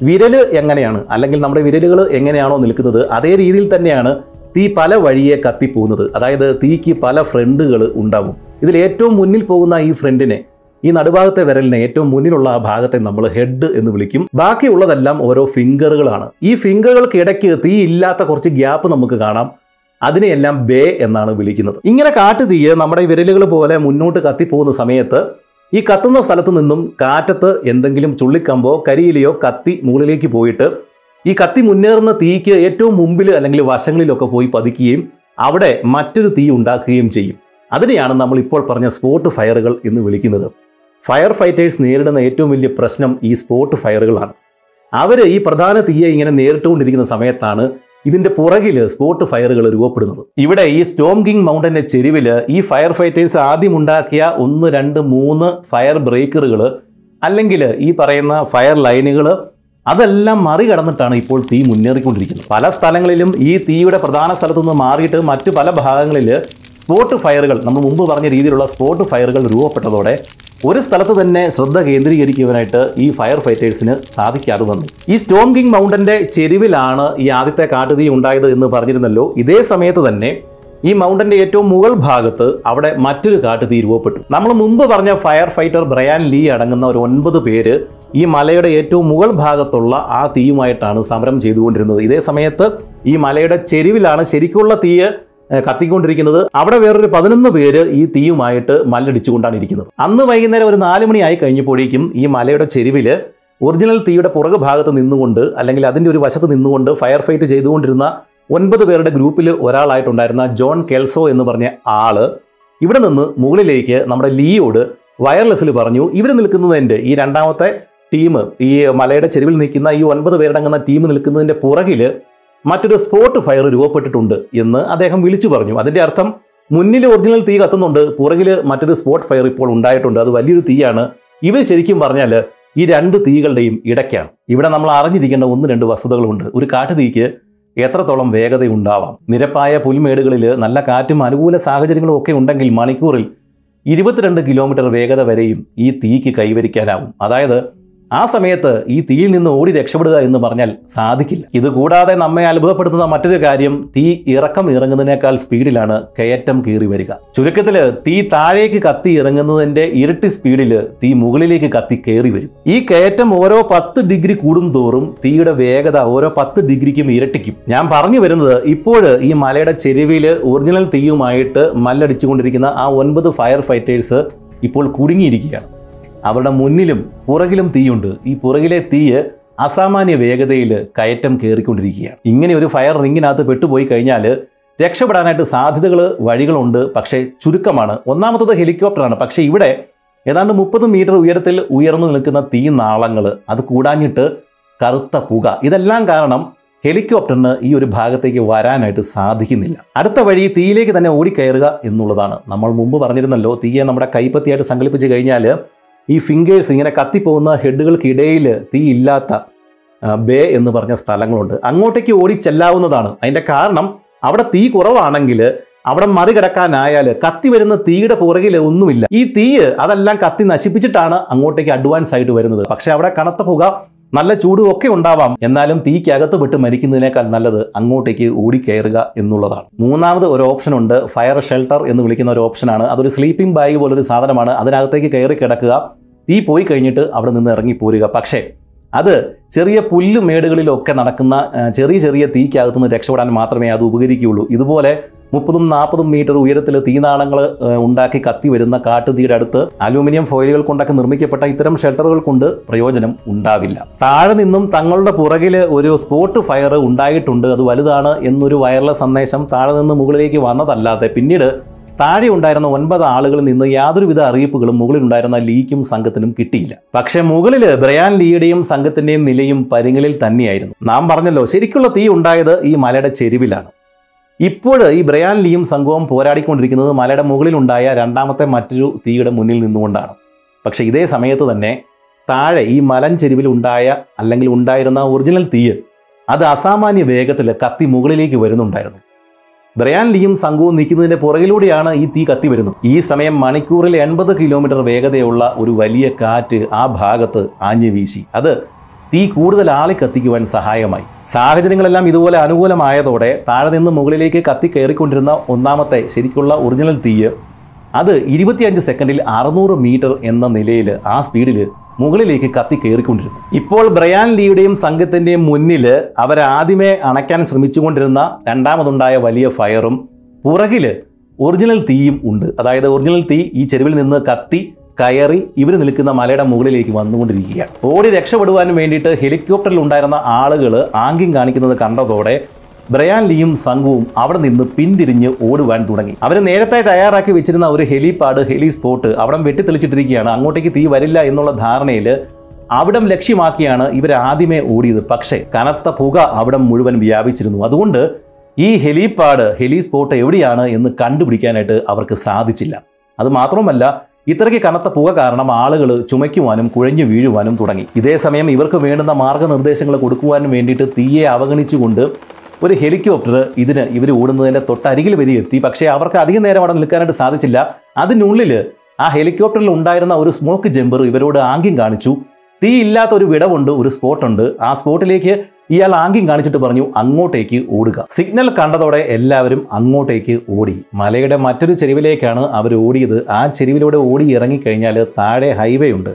S1: വിരൽ എങ്ങനെയാണ്? അല്ലെങ്കിൽ നമ്മുടെ വിരലുകൾ എങ്ങനെയാണോ നിൽക്കുന്നത് അതേ രീതിയിൽ തന്നെയാണ് തീ പല വഴിയെ കത്തിപ്പോകുന്നത്. അതായത് തീക്ക് പല ഫ്രണ്ടുകൾ ഉണ്ടാവും. ഇതിൽ ഏറ്റവും മുന്നിൽ പോകുന്ന ഈ ഫ്രണ്ടിനെ ഈ നടുഭാഗത്തെ വിരലിനെ ഏറ്റവും മുന്നിലുള്ള ആ ഭാഗത്തെ നമ്മൾ ഹെഡ് എന്ന് വിളിക്കും. ബാക്കിയുള്ളതെല്ലാം ഓരോ ഫിംഗറുകളാണ്. ഈ ഫിംഗറുകൾക്കിടയ്ക്ക് തീ ഇല്ലാത്ത കുറച്ച് ഗ്യാപ്പ് നമുക്ക് കാണാം. അതിനെയെല്ലാം ബേ എന്നാണ് വിളിക്കുന്നത്. ഇങ്ങനെ കാട്ടുതീയ് നമ്മുടെ വിരലുകൾ പോലെ മുന്നോട്ട് കത്തിപ്പോകുന്ന സമയത്ത് ഈ കത്തുന്ന സ്ഥലത്ത് നിന്നും കാറ്റത്ത് എന്തെങ്കിലും ചുള്ളിക്കമ്പോ കരിയിലെയോ കത്തി മുകളിലേക്ക് പോയിട്ട് ഈ കത്തി മുന്നേറുന്ന തീക്ക് ഏറ്റവും മുമ്പിൽ അല്ലെങ്കിൽ വശങ്ങളിലൊക്കെ പോയി പതിക്കുകയും അവിടെ മറ്റൊരു തീ ഉണ്ടാക്കുകയും ചെയ്യും. അതിനെയാണ് നമ്മൾ ഇപ്പോൾ പറഞ്ഞ സ്പോട്ട് ഫയറുകൾ എന്ന് വിളിക്കുന്നത്. ഫയർ ഫൈറ്റേഴ്സ് നേരിടുന്ന ഏറ്റവും വലിയ പ്രശ്നം ഈ സ്പോട്ട് ഫയറുകളാണ് അവർ ഈ പ്രധാന തീയെ ഇങ്ങനെ നേരിട്ടുകൊണ്ടിരിക്കുന്ന സമയത്താണ് ഇതിന്റെ പുറകിൽ സ്പോട്ട് ഫയറുകൾ രൂപപ്പെടുന്നത്. ഇവിടെ ഈ സ്റ്റോം കിങ് മൗണ്ടന്റെ ചെരുവിൽ ഈ ഫയർ ഫൈറ്റേഴ്സ് ആദ്യം ഉണ്ടാക്കിയ ഒന്ന് രണ്ട് മൂന്ന് ഫയർ ബ്രേക്കറുകൾ അല്ലെങ്കിൽ ഈ പറയുന്ന ഫയർ ലൈനുകൾ അതെല്ലാം മറികടന്നിട്ടാണ് ഇപ്പോൾ തീ മുന്നേറിക്കൊണ്ടിരിക്കുന്നത്. പല സ്ഥലങ്ങളിലും ഈ തീയുടെ പ്രധാന സ്ഥലത്തു നിന്ന് മാറിയിട്ട് മറ്റു പല ഭാഗങ്ങളിൽ സ്പോട്ട് ഫയറുകൾ നമ്മൾ മുമ്പ് പറഞ്ഞ രീതിയിലുള്ള സ്പോട്ട് ഫയറുകൾ രൂപപ്പെട്ടതോടെ ഒരു സ്ഥലത്ത് തന്നെ ശ്രദ്ധ കേന്ദ്രീകരിക്കുവാനായിട്ട് ഈ ഫയർ ഫൈറ്റേഴ്സിന് സാധിക്കാതെ വന്നു. ഈ സ്റ്റോം കിങ് മൗണ്ടന്റെ ചെരുവിലാണ് ഈ ആദ്യത്തെ കാട്ടുതീ ഉണ്ടായത് എന്ന് പറഞ്ഞിരുന്നല്ലോ. ഇതേ സമയത്ത് തന്നെ ഈ മൗണ്ടന്റെ ഏറ്റവും മുകൾ ഭാഗത്ത് അവിടെ മറ്റൊരു കാട്ടുതീ രൂപപ്പെട്ടു നമ്മൾ മുമ്പ് പറഞ്ഞ ഫയർ ഫൈറ്റർ ബ്രയാൻ ലീ അടങ്ങുന്ന ഒരു ഒൻപത് പേര് ഈ മലയുടെ ഏറ്റവും മുകൾ ഭാഗത്തുള്ള ആ തീയുമായിട്ടാണ് സമരം ചെയ്തുകൊണ്ടിരുന്നത്. ഇതേ സമയത്ത് ഈ മലയുടെ ചെരുവിലാണ് ശരിക്കുള്ള തീയ് കത്തിക്കൊണ്ടിരിക്കുന്നത്. അവിടെ വേറൊരു പതിനൊന്ന് പേര് ഈ തീയുമായിട്ട് മല്ലടിച്ചുകൊണ്ടാണ് ഇരിക്കുന്നത്. അന്ന് വൈകുന്നേരം ഒരു നാല് മണിയായി കഴിഞ്ഞപ്പോഴേക്കും ഈ മലയുടെ ചെരുവിൽ ഒറിജിനൽ തീയുടെ പുറകു ഭാഗത്ത് നിന്നുകൊണ്ട് അല്ലെങ്കിൽ അതിന്റെ ഒരു വശത്ത് നിന്നുകൊണ്ട് ഫയർ ഫൈറ്റ് ചെയ്തുകൊണ്ടിരുന്ന ഒൻപത് പേരുടെ ഗ്രൂപ്പിൽ ഒരാളായിട്ടുണ്ടായിരുന്ന ജോൺ കെൽസോ എന്ന് പറഞ്ഞ ആൾ ഇവിടെ നിന്ന് മുകളിലേക്ക് നമ്മുടെ ലീയോട് വയർലെസ്സിൽ പറഞ്ഞു ഇവർ നിൽക്കുന്നതിന്റെ ഈ രണ്ടാമത്തെ ടീം ഈ മലയുടെ ചെരുവിൽ നിൽക്കുന്ന ഈ ഒൻപത് പേരടങ്ങുന്ന ടീം നിൽക്കുന്നതിന്റെ പുറകിൽ മറ്റൊരു സ്പോട്ട് ഫയർ രൂപപ്പെട്ടിട്ടുണ്ട് എന്ന് അദ്ദേഹം വിളിച്ചു പറഞ്ഞു. അതിന്റെ അർത്ഥം മുന്നിൽ ഒറിജിനൽ തീ കത്തുന്നുണ്ട് പുറകിൽ മറ്റൊരു സ്പോട്ട് ഫയർ ഇപ്പോൾ ഉണ്ടായിട്ടുണ്ട് അത് വലിയൊരു തീയാണ്. ഇവർ ശരിക്കും പറഞ്ഞാൽ ഈ രണ്ട് തീകളുടെയും ഇടയ്ക്കാണ്. ഇവിടെ നമ്മൾ അറിഞ്ഞിരിക്കേണ്ട ഒന്ന് രണ്ട് വസ്തുതകളുണ്ട്. ഒരു കാട്ടുതീക്ക് എത്രത്തോളം വേഗതയുണ്ടാവാം? നിരപ്പായ പുൽമേടുകളിൽ നല്ല കാറ്റും അനുകൂല സാഹചര്യങ്ങളും ഒക്കെ ഉണ്ടെങ്കിൽ മണിക്കൂറിൽ ഇരുപത്തിരണ്ട് കിലോമീറ്റർ വേഗത വരെയും ഈ തീക്ക് കൈവരിക്കാനാവും. അതായത് ആ സമയത്ത് ഈ തീയിൽ നിന്ന് ഓടി രക്ഷപ്പെടുക എന്ന് പറഞ്ഞാൽ സാധിക്കില്ല. ഇതുകൂടാതെ നമ്മെ അത്ഭുതപ്പെടുത്തുന്ന മറ്റൊരു കാര്യം തീ ഇറക്കം ഇറങ്ങുന്നതിനേക്കാൾ സ്പീഡിലാണ് കയറ്റം കീറി വരിക. ചുരുക്കത്തിൽ തീ താഴേക്ക് കത്തി ഇറങ്ങുന്നതിന്റെ ഇരട്ടി സ്പീഡിൽ തീ മുകളിലേക്ക് കത്തി കയറി വരും. ഈ കയറ്റം ഓരോ പത്ത് ഡിഗ്രി കൂടും തോറും തീയുടെ വേഗത ഓരോ പത്ത് ഡിഗ്രിക്കും ഇരട്ടിക്കും. ഞാൻ പറഞ്ഞു വരുന്നത് ഇപ്പോൾ ഈ മലയുടെ ചെരുവിൽ ഒറിജിനൽ തീയുമായിട്ട് മല്ലടിച്ചുകൊണ്ടിരിക്കുന്ന ആ ഒൻപത് ഫയർ ഫൈറ്റേഴ്സ് ഇപ്പോൾ കുടുങ്ങിയിരിക്കുകയാണ്. അവരുടെ മുന്നിലും പുറകിലും തീയുണ്ട്. ഈ പുറകിലെ തീയ് അസാമാന്യ വേഗതയിൽ കയറ്റം കയറിക്കൊണ്ടിരിക്കുകയാണ്. ഇങ്ങനെ ഒരു ഫയർ റിങ്ങിനകത്ത് പെട്ടുപോയി കഴിഞ്ഞാൽ രക്ഷപ്പെടാനായിട്ട് സാധ്യതകൾ വഴികളുണ്ട് പക്ഷേ ചുരുക്കമാണ്. ഒന്നാമത്തത് ഹെലികോപ്റ്ററാണ്. പക്ഷേ ഇവിടെ ഏതാണ്ട് മുപ്പത് മീറ്റർ ഉയരത്തിൽ ഉയർന്നു നിൽക്കുന്ന തീ നാളങ്ങൾ അത് കൂടാഞ്ഞിട്ട് കറുത്ത പുക. ഇതെല്ലാം കാരണം ഹെലികോപ്റ്ററിന് ഈ ഒരു ഭാഗത്തേക്ക് വരാനായിട്ട് സാധിക്കുന്നില്ല. അടുത്ത വഴി തീയിലേക്ക് തന്നെ ഓടിക്കയറുക എന്നുള്ളതാണ്. നമ്മൾ മുമ്പ് പറഞ്ഞിരുന്നല്ലോ തീയെ നമ്മുടെ കൈപ്പത്തിയായിട്ട് സങ്കല്പിച്ച് കഴിഞ്ഞാൽ ഈ ഫിംഗേഴ്സ് ഇങ്ങനെ കത്തിപ്പോകുന്ന ഹെഡുകൾക്കിടയിൽ തീയില്ലാത്ത ബേ എന്ന് പറഞ്ഞ സ്ഥലങ്ങളുണ്ട്. അങ്ങോട്ടേക്ക് ഓടി ചെല്ലാവുന്നതാണ്. അതിന്റെ കാരണം അവിടെ തീ കുറവാണെങ്കിൽ അവിടെ മറികടക്കാനായാൽ കത്തി വരുന്ന തീയുടെ പുറകിൽ ഒന്നുമില്ല. ഈ തീ അതെല്ലാം കത്തി നശിപ്പിച്ചിട്ടാണ് അങ്ങോട്ടേക്ക് അഡ്വാൻസ് ആയിട്ട് വരുന്നത്. പക്ഷെ അവിടെ കനത്ത പുക നല്ല ചൂടും ഒക്കെ ഉണ്ടാവാം. എന്നാലും തീക്കകത്ത് വിട്ട് മരിക്കുന്നതിനേക്കാൾ നല്ലത് അങ്ങോട്ടേക്ക് ഓടിക്കയറുക എന്നുള്ളതാണ്. മൂന്നാമത് ഒരു ഓപ്ഷൻ ഉണ്ട് ഫയർ ഷെൽട്ടർ എന്ന് വിളിക്കുന്ന ഒരു ഓപ്ഷനാണ് അതൊരു സ്ലീപ്പിംഗ് ബാഗ് പോലൊരു സാധനമാണ്. അതിനകത്തേക്ക് കയറി കിടക്കുക. തീ പോയി കഴിഞ്ഞിട്ട് അവിടെ നിന്ന് ഇറങ്ങി പോരുക. പക്ഷേ അത് ചെറിയ പുല്ല് മേടുകളിലൊക്കെ നടക്കുന്ന ചെറിയ ചെറിയ തീക്കകത്തുനിന്ന് രക്ഷപ്പെടാൻ മാത്രമേ അത് ഉപകരിക്കുകയുള്ളൂ. ഇതുപോലെ മുപ്പതും നാൽപ്പതും മീറ്റർ ഉയരത്തിൽ തീനാളങ്ങൾ ഉണ്ടാക്കി കത്തി വരുന്ന കാട്ടുതീയുടെ അടുത്ത് അലൂമിനിയം ഫോയിലുകൾ കൊണ്ടൊക്കെ നിർമ്മിക്കപ്പെട്ട ഇത്തരം ഷെൽട്ടറുകൾ കൊണ്ട് പ്രയോജനം ഉണ്ടാവില്ല. താഴെ നിന്നും തങ്ങളുടെ പുറകിൽ ഒരു സ്പോട്ട് ഫയർ ഉണ്ടായിട്ടുണ്ട്. അത് വലുതാണ് എന്നൊരു വയർലെസ് സന്ദേശം താഴെ നിന്ന് മുകളിലേക്ക് വന്നതല്ലാതെ പിന്നീട് താഴെ ഉണ്ടായിരുന്ന ഒൻപത് ആളുകളിൽ നിന്ന് യാതൊരുവിധ അറിയിപ്പുകളും മുകളിലുണ്ടായിരുന്ന ലീക്കും സംഘത്തിനും കിട്ടിയില്ല. പക്ഷേ മുകളിൽ ബ്രയാൻ ലീയുടെയും സംഘത്തിന്റെയും നിലയും പരിങ്ങലിൽ തന്നെയായിരുന്നു. നാം പറഞ്ഞല്ലോ ശരിക്കുള്ള തീ ഉണ്ടായത് ഈ മലയുടെ ചെരുവിലാണ്. ഇപ്പോൾ ഈ ബ്രയാൻ ലീയും സംഘവും പോരാടിക്കൊണ്ടിരിക്കുന്നത് മലയുടെ മുകളിലുണ്ടായ രണ്ടാമത്തെ മറ്റൊരു തീയുടെ മുന്നിൽ നിന്നുകൊണ്ടാണ്. പക്ഷെ ഇതേ സമയത്ത് തന്നെ താഴെ ഈ മലഞ്ചെരുവിൽ ഉണ്ടായ അല്ലെങ്കിൽ ഉണ്ടായിരുന്ന ഒറിജിനൽ തീയ് അത് അസാമാന്യ വേഗത്തിൽ കത്തി മുകളിലേക്ക് വരുന്നുണ്ടായിരുന്നു. ബ്രയാൻ ലീയും സംഘവും നിൽക്കുന്നതിന്റെ പുറകിലൂടെയാണ് ഈ തീ കത്തി വരുന്നത്. ഈ സമയം മണിക്കൂറിൽ എൺപത് കിലോമീറ്റർ വേഗതയുള്ള ഒരു വലിയ കാറ്റ് ആ ഭാഗത്ത് ആഞ്ഞു വീശി അത് തീ കൂടുതൽ ആളി കത്തിക്കുവാൻ സഹായമായി. സാഹചര്യങ്ങളെല്ലാം ഇതുപോലെ അനുകൂലമായതോടെ താഴെ നിന്ന് മുകളിലേക്ക് കത്തി കയറിക്കൊണ്ടിരുന്ന ഒന്നാമത്തെ ശരിക്കുള്ള ഒറിജിനൽ തീയ് അത് ഇരുപത്തിയഞ്ച് സെക്കൻഡിൽ അറുന്നൂറ് മീറ്റർ എന്ന നിലയിൽ ആ സ്പീഡിൽ മുകളിലേക്ക് കത്തി കയറിക്കൊണ്ടിരുന്നു. ഇപ്പോൾ ബ്രയാൻ ലീയുടെയും സംഘത്തിന്റെയും മുന്നിൽ അവരാദ്യമേ അണയ്ക്കാൻ ശ്രമിച്ചുകൊണ്ടിരുന്ന രണ്ടാമതുണ്ടായ വലിയ ഫയറും പുറകിൽ ഒറിജിനൽ തീയും ഉണ്ട്. അതായത് ഒറിജിനൽ തീ ഈ ചെരുവിൽ നിന്ന് കത്തി കയറി ഇവർ നിൽക്കുന്ന മലയുടെ മുകളിലേക്ക് വന്നുകൊണ്ടിരിക്കുകയാണ്. ഓടി രക്ഷപ്പെടുവാനും വേണ്ടിയിട്ട് ഹെലികോപ്റ്ററിൽ ഉണ്ടായിരുന്ന ആളുകൾ ആംഗ്യം കാണിക്കുന്നത് കണ്ടതോടെ ബ്രയാൻ ലിയും സംഘവും അവിടെ നിന്ന് പിന്തിരിഞ്ഞ് ഓടുവാൻ തുടങ്ങി. അവർ നേരത്തെ തയ്യാറാക്കി വെച്ചിരുന്ന ഒരു ഹെലിപാഡ് ഹെലി സ്പോട്ട് അവിടം വെട്ടിത്തെളിച്ചിട്ടിരിക്കുകയാണ്. അങ്ങോട്ടേക്ക് തീ വരില്ല എന്നുള്ള ധാരണയിൽ അവിടം ലക്ഷ്യമാക്കിയാണ് ഇവർ ആദ്യമേ ഓടിയത്. പക്ഷേ കനത്ത പുക അവിടം മുഴുവൻ വ്യാപിച്ചിരുന്നു. അതുകൊണ്ട് ഈ ഹെലിപാഡ് ഹെലി സ്പോട്ട് എവിടെയാണ് എന്ന് കണ്ടുപിടിക്കാനായിട്ട് അവർക്ക് സാധിച്ചില്ല. അത് മാത്രമല്ല ഇത്രയ്ക്ക് കനത്ത പുക കാരണം ആളുകൾ ചുമയ്ക്കുവാനും കുഴഞ്ഞു വീഴുവാനും തുടങ്ങി. ഇതേ സമയം ഇവർക്ക് വേണ്ടുന്ന മാർഗനിർദ്ദേശങ്ങൾ കൊടുക്കുവാനും വേണ്ടിയിട്ട് തീയെ അവഗണിച്ചുകൊണ്ട് ഒരു ഹെലികോപ്റ്റർ ഇതിന് ഇവർ ഓടുന്നതിന്റെ തൊട്ടരികിൽ വരെ എത്തി. പക്ഷേ അവർക്ക് അധികം നേരം അവിടെ നിൽക്കാനായിട്ട് സാധിച്ചില്ല. അതിനുള്ളിൽ ആ ഹെലികോപ്റ്ററിൽ ഉണ്ടായിരുന്ന ഒരു സ്മോക്ക് ജമ്പർ ഇവരോട് ആംഗ്യം കാണിച്ചു. തീ ഇല്ലാത്ത ഒരു വിടവുണ്ട് ഒരു സ്പോട്ടുണ്ട്. ആ സ്പോട്ടിലേക്ക് ഇയാൾ ആംഗ്യം കാണിച്ചിട്ട് പറഞ്ഞു അങ്ങോട്ടേക്ക് ഓടുക. സിഗ്നൽ കണ്ടതോടെ എല്ലാവരും അങ്ങോട്ടേക്ക് ഓടി. മലയുടെ മറ്റൊരു ചെരുവിലേക്കാണ് അവർ ഓടിയത്. ആ ചെരുവിലൂടെ ഓടി ഇറങ്ങിക്കഴിഞ്ഞാൽ താഴെ ഹൈവേ ഉണ്ട്.